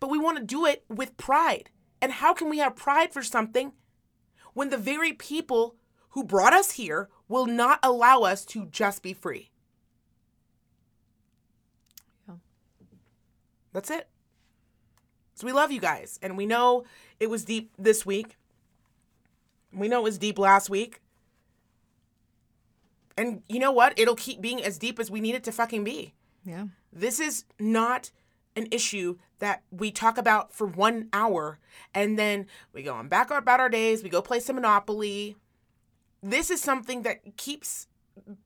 But we want to do it with pride. And how can we have pride for something when the very people who brought us here will not allow us to just be free? Yeah. That's it. So we love you guys. And we know it was deep this week. We know it was deep last week. And you know what? It'll keep being as deep as we need it to fucking be. Yeah. This is not an issue that we talk about for one hour and then we go on back about our days, we go play some Monopoly. This is something that keeps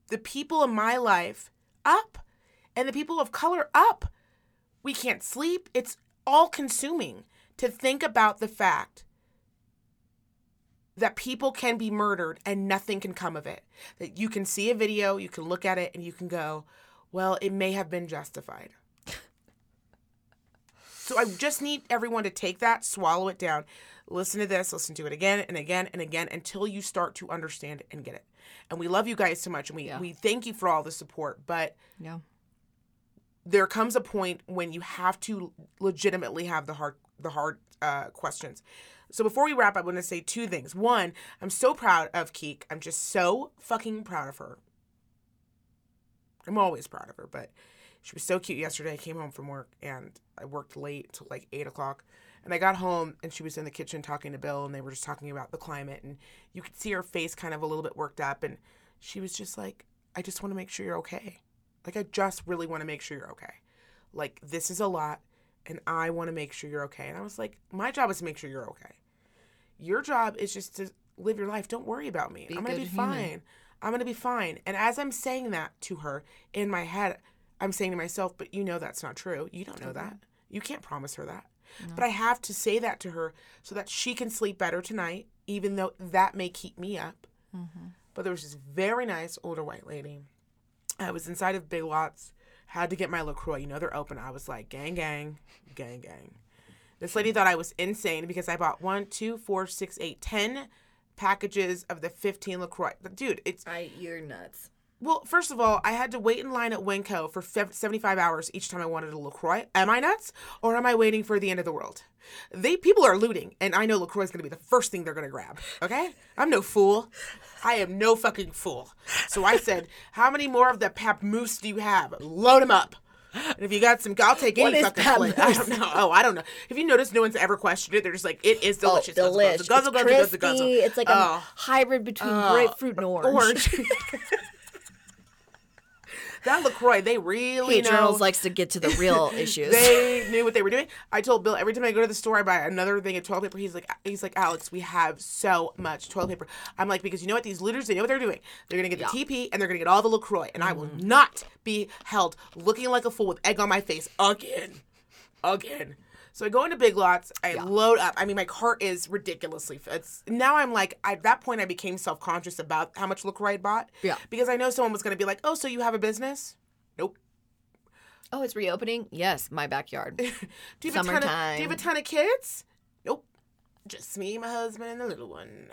the people in my life up and the people of color up. We can't sleep. It's all consuming to think about the fact that people can be murdered and nothing can come of it. That you can see a video, you can look at it, and you can go, well, it may have been justified. So I just need everyone to take that, swallow it down, listen to this, listen to it again and again and again until you start to understand and get it. And we love you guys so much and we, Yeah. we thank you for all the support, but Yeah. there comes a point when you have to legitimately have the hard the hard uh, questions. So before we wrap, I want to say two things. One, I'm so proud of Keek. I'm just so fucking proud of her. I'm always proud of her, but she was so cute yesterday. I came home from work and I worked late till like eight o'clock. And I got home and she was in the kitchen talking to Bill and they were just talking about the climate and you could see her face kind of a little bit worked up and she was just like, I just want to make sure you're okay. Like I just really want to make sure you're okay. Like this is a lot and I want to make sure you're okay. And I was like, my job is to make sure you're okay. Your job is just to live your life. Don't worry about me. Be I'm going to be human. fine. I'm going to be fine. And as I'm saying that to her in my head, I'm saying to myself, but you know that's not true. You don't know mm-hmm. that. You can't promise her that. But I have to say that to her so that she can sleep better tonight, even though that may keep me up. Mm-hmm. But there was this very nice older white lady. I was inside of Big Lots, had to get my LaCroix. You know, they're open. I was like, gang, gang, gang, gang. This lady thought I was insane because I bought one, two, four, six, eight, ten packages of the 15 LaCroix. Dude, it's I you're nuts. Well, first of all, I had to wait in line at Winco for 75 hours each time I wanted a LaCroix. Am I nuts? Or am I waiting for the end of the world? They people are looting, and I know LaCroix is going to be the first thing they're going to grab. Okay? I'm no fool. I am no fucking fool. So I said, How many more of the Pamplemousse do you have? Load them up. And if you got some, I'll take any fucking flavor. I don't know. Oh, I don't know. If you notice, no one's ever questioned it. They're just like, it is oh, delicious. Oh, Guzzle. Guzzle, guzzle, it's guzzle, guzzle, guzzle. It's like a Oh. hybrid between Oh, grapefruit and orange. orange. that LaCroix, they really Hate know. journals likes to get to the real issues. they knew what they were doing. I told Bill every time I go to the store, I buy another thing of toilet paper. He's like, he's like, Alex, we have so much toilet paper. I'm like, because you know what? These looters, they know what they're doing. They're gonna get the TP and they're gonna get all the Lacroix, and I will Mm-hmm. not be held looking like a fool with egg on my face again, again. So I go into Big Lots. I load up. I mean, my cart is ridiculously. It's now I'm like at that point I became self conscious about how much Lacroix I bought. Yeah. Because I know someone was gonna be like, oh, so you have a business? Nope. oh, it's reopening. Yes, my backyard. Do you have a ton of, do you have a ton of kids? Nope. Just me, my husband, and the little one.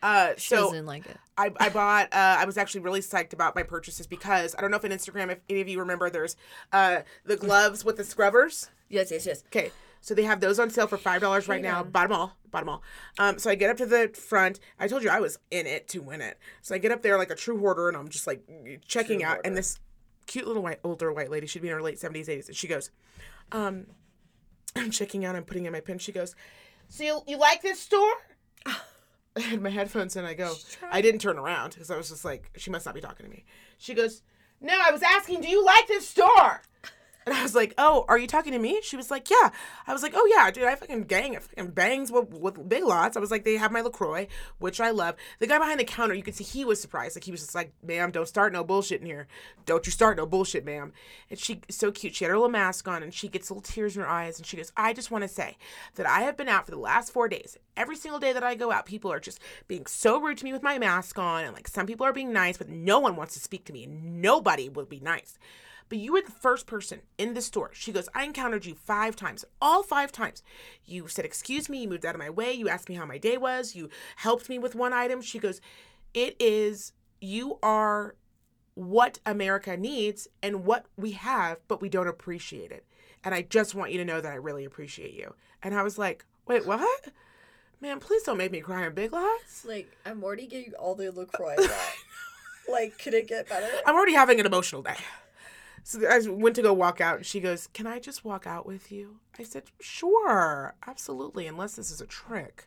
Uh, She so doesn't like it. I, I bought. Uh, I was actually really psyched about my purchases because I don't know if on Instagram, if any of you remember, there's uh, the gloves with the scrubbers. Yes, yes, yes. Okay, so they have those on sale for five dollars right now. Bought them all. Bought them all. Um, so I get up to the front. I told you I was in it to win it. So I get up there like a true hoarder, and I'm just like checking out. And this cute little white, older white lady, she'd be in her late seventies, eighties, and she goes, um, I'm checking out. I'm putting in my pin. She goes, "So you, you like this store?" I had my headphones in. I go. I didn't turn around because I was just like, she must not be talking to me. She goes, "No, I was asking, do you like this store?" And I was like, "Oh, are you talking to me?" She was like, "Yeah." I was like, "Oh yeah, dude, I fucking gang, I fucking bangs with, with big lots." I was like, "They have my Lacroix, which I love." The guy behind the counter, you could see he was surprised. Like he was just like, "Ma'am, don't start no bullshit in here. Don't you start no bullshit, ma'am." And she so cute. She had her little mask on, and she gets little tears in her eyes, and she goes, "I just want to say that I have been out for the last four days. Every single day that I go out, people are just being so rude to me with my mask on, and like some people are being nice, but no one wants to speak to me. And nobody will be nice." But you were the first person in the store. She goes, I encountered you five times, all five times. You said, Excuse me, you moved out of my way. You asked me how my day was. You helped me with one item. She goes, It is, you are what America needs and what we have, but we don't appreciate it. And I just want you to know that I really appreciate you. And I was like, Wait, what? Man, please don't make me cry in Big Lots. Like, I'm already getting all the LaCroix like, could it get better? I'm already having an emotional day. So I went to go walk out, and she goes, "Can I just walk out with you?" I said, "Sure, absolutely, unless this is a trick."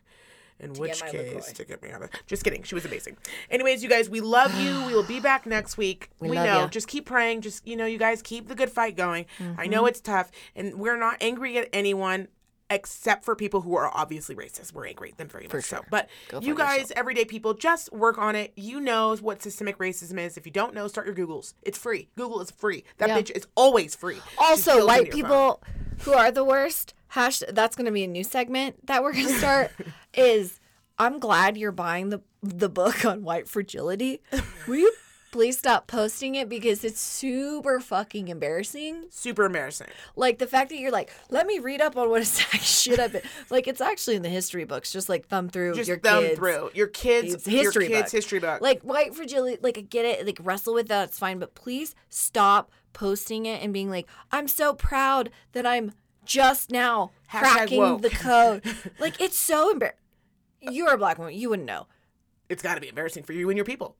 In which case, LaCroix. to get me out of Just kidding. She was amazing. Anyways, you guys, we love you. We will be back next week. We, love know. ya. Just keep praying. Just, you know, you guys keep the good fight going. I know Mm-hmm. it's tough, and we're not angry at anyone except for people who are obviously racist. We're angry at them very much so. But Go you guys, yourself. everyday people, just work on it. You know what systemic racism is. If you don't know, start your Googles. It's free. Google is free. That Yeah. bitch is always free. Also, white people who are the worst. Hash. That's going to be a new segment that we're going to start. is I'm glad you're buying the the book on white fragility. Will you please stop posting it because it's super fucking embarrassing. Super embarrassing. Like the fact that you're like, let me read up on what a sack shit I've been. Like it's actually in the history books. Just like thumb through Just your thumb kids. through your kids' It's history your kids' book. history book. Like white fragility, like I get it, like wrestle with that, it's fine, but please stop posting it and being like, I'm so proud that I'm just now Hashtag cracking woke. the code. like it's so embarrassing. You're a black woman, you wouldn't know. it's got to be embarrassing for you and your people.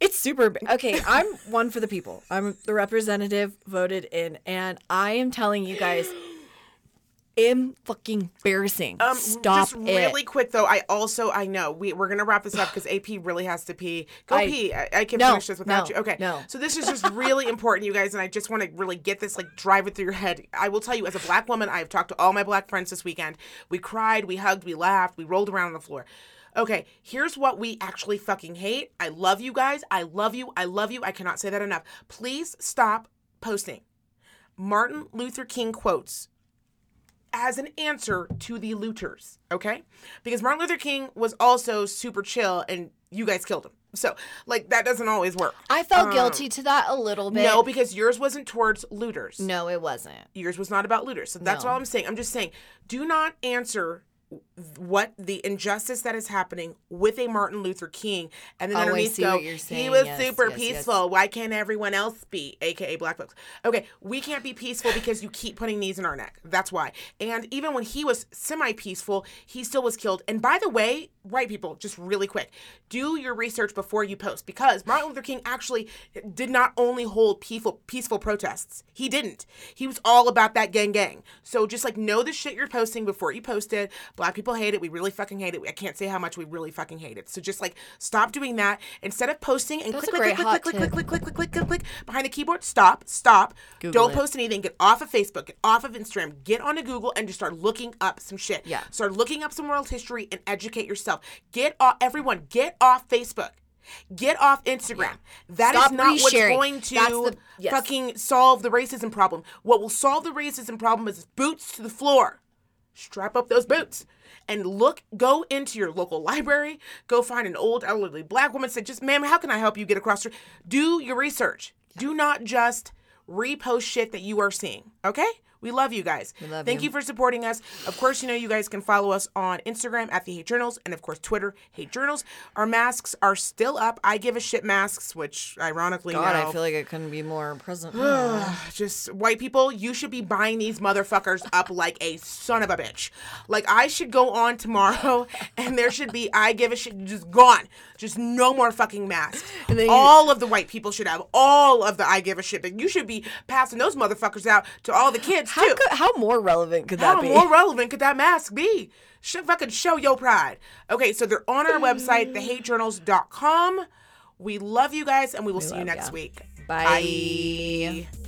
It's super okay. I'm one for the people. I'm the representative voted in, and I am telling you guys, am fucking embarrassing. Um, Stop just it. really quick though. I also I know we we're gonna wrap this up because AP really has to pee. Go I- pee. I, I can No, finish this without no, you. Okay. no. So this is just really important, you guys, and I just want to really get this like drive it through your head. I will tell you, as a black woman, I have talked to all my black friends this weekend. We cried, we hugged, we laughed, we rolled around on the floor. Okay, here's what we actually fucking hate. I love you guys. I love you. I love you. I cannot say that enough. Please stop posting Martin Luther King quotes as an answer to the looters, okay? Because Martin Luther King was also super chill and you guys killed him. So, like, that doesn't always work. I felt um, guilty to that a little bit. No, because yours wasn't towards looters. no, it wasn't. Yours was not about looters. So that's No. all I'm saying. I'm just saying, do not answer what the injustice that is happening with a Martin Luther King and then Oh, underneath go he was Yes, super yes, yes. peaceful. Why can't everyone else be aka black folks? Okay we can't be peaceful because you keep putting knees in our neck. That's why. And even when he was semi-peaceful he still was killed. And by the way white people just really quick do your research before you post because Martin Luther King actually did not only hold peaceful peaceful protests. He didn't. He was all about that gang gang so just like know the shit you're posting before you post it Black people hate it. We really fucking hate it. I can't say how much we really fucking hate it. So just like stop doing that. Instead of posting and That's click, click, click, click, click, click, click, click, click, click, click, behind the keyboard, stop, stop. Google Don't it. post anything. Get off of Facebook. Get off of Instagram. Get onto Google and just start looking up some shit. Yeah. Start looking up some world history and educate yourself. Get off, everyone, get off Facebook. Get off Instagram. That is Stop not what's going to the- yes. fucking solve the racism problem. What will solve the racism problem is boots to the floor. Strap up those boots and look, go into your local library, go find an old elderly black woman, say, just, ma'am, how can I help you get across? the-" Do your research. Do not just repost shit that you are seeing, okay? We love you guys. We love Thank you. you for supporting us. Of course, you know you guys can follow us on Instagram at the Hate Journals and of course Twitter Hate Journals. Our masks are still up. I give a shit masks, which ironically God, now, I feel like it couldn't be more present. just white people, you should be buying these motherfuckers up like a son of a bitch. Like I should go on tomorrow and there should be I give a shit just gone. Just no more fucking masks. And then you- all of the white people should have all of the I give a shit, but you should be passing those motherfuckers out to all the kids how, too. could, how more relevant could that How be? How more relevant could that mask be? Should fucking show your pride. Okay, so they're on our website, mm. thehatejournals.com. We love you guys and we will see you next ya. week. Bye. Bye.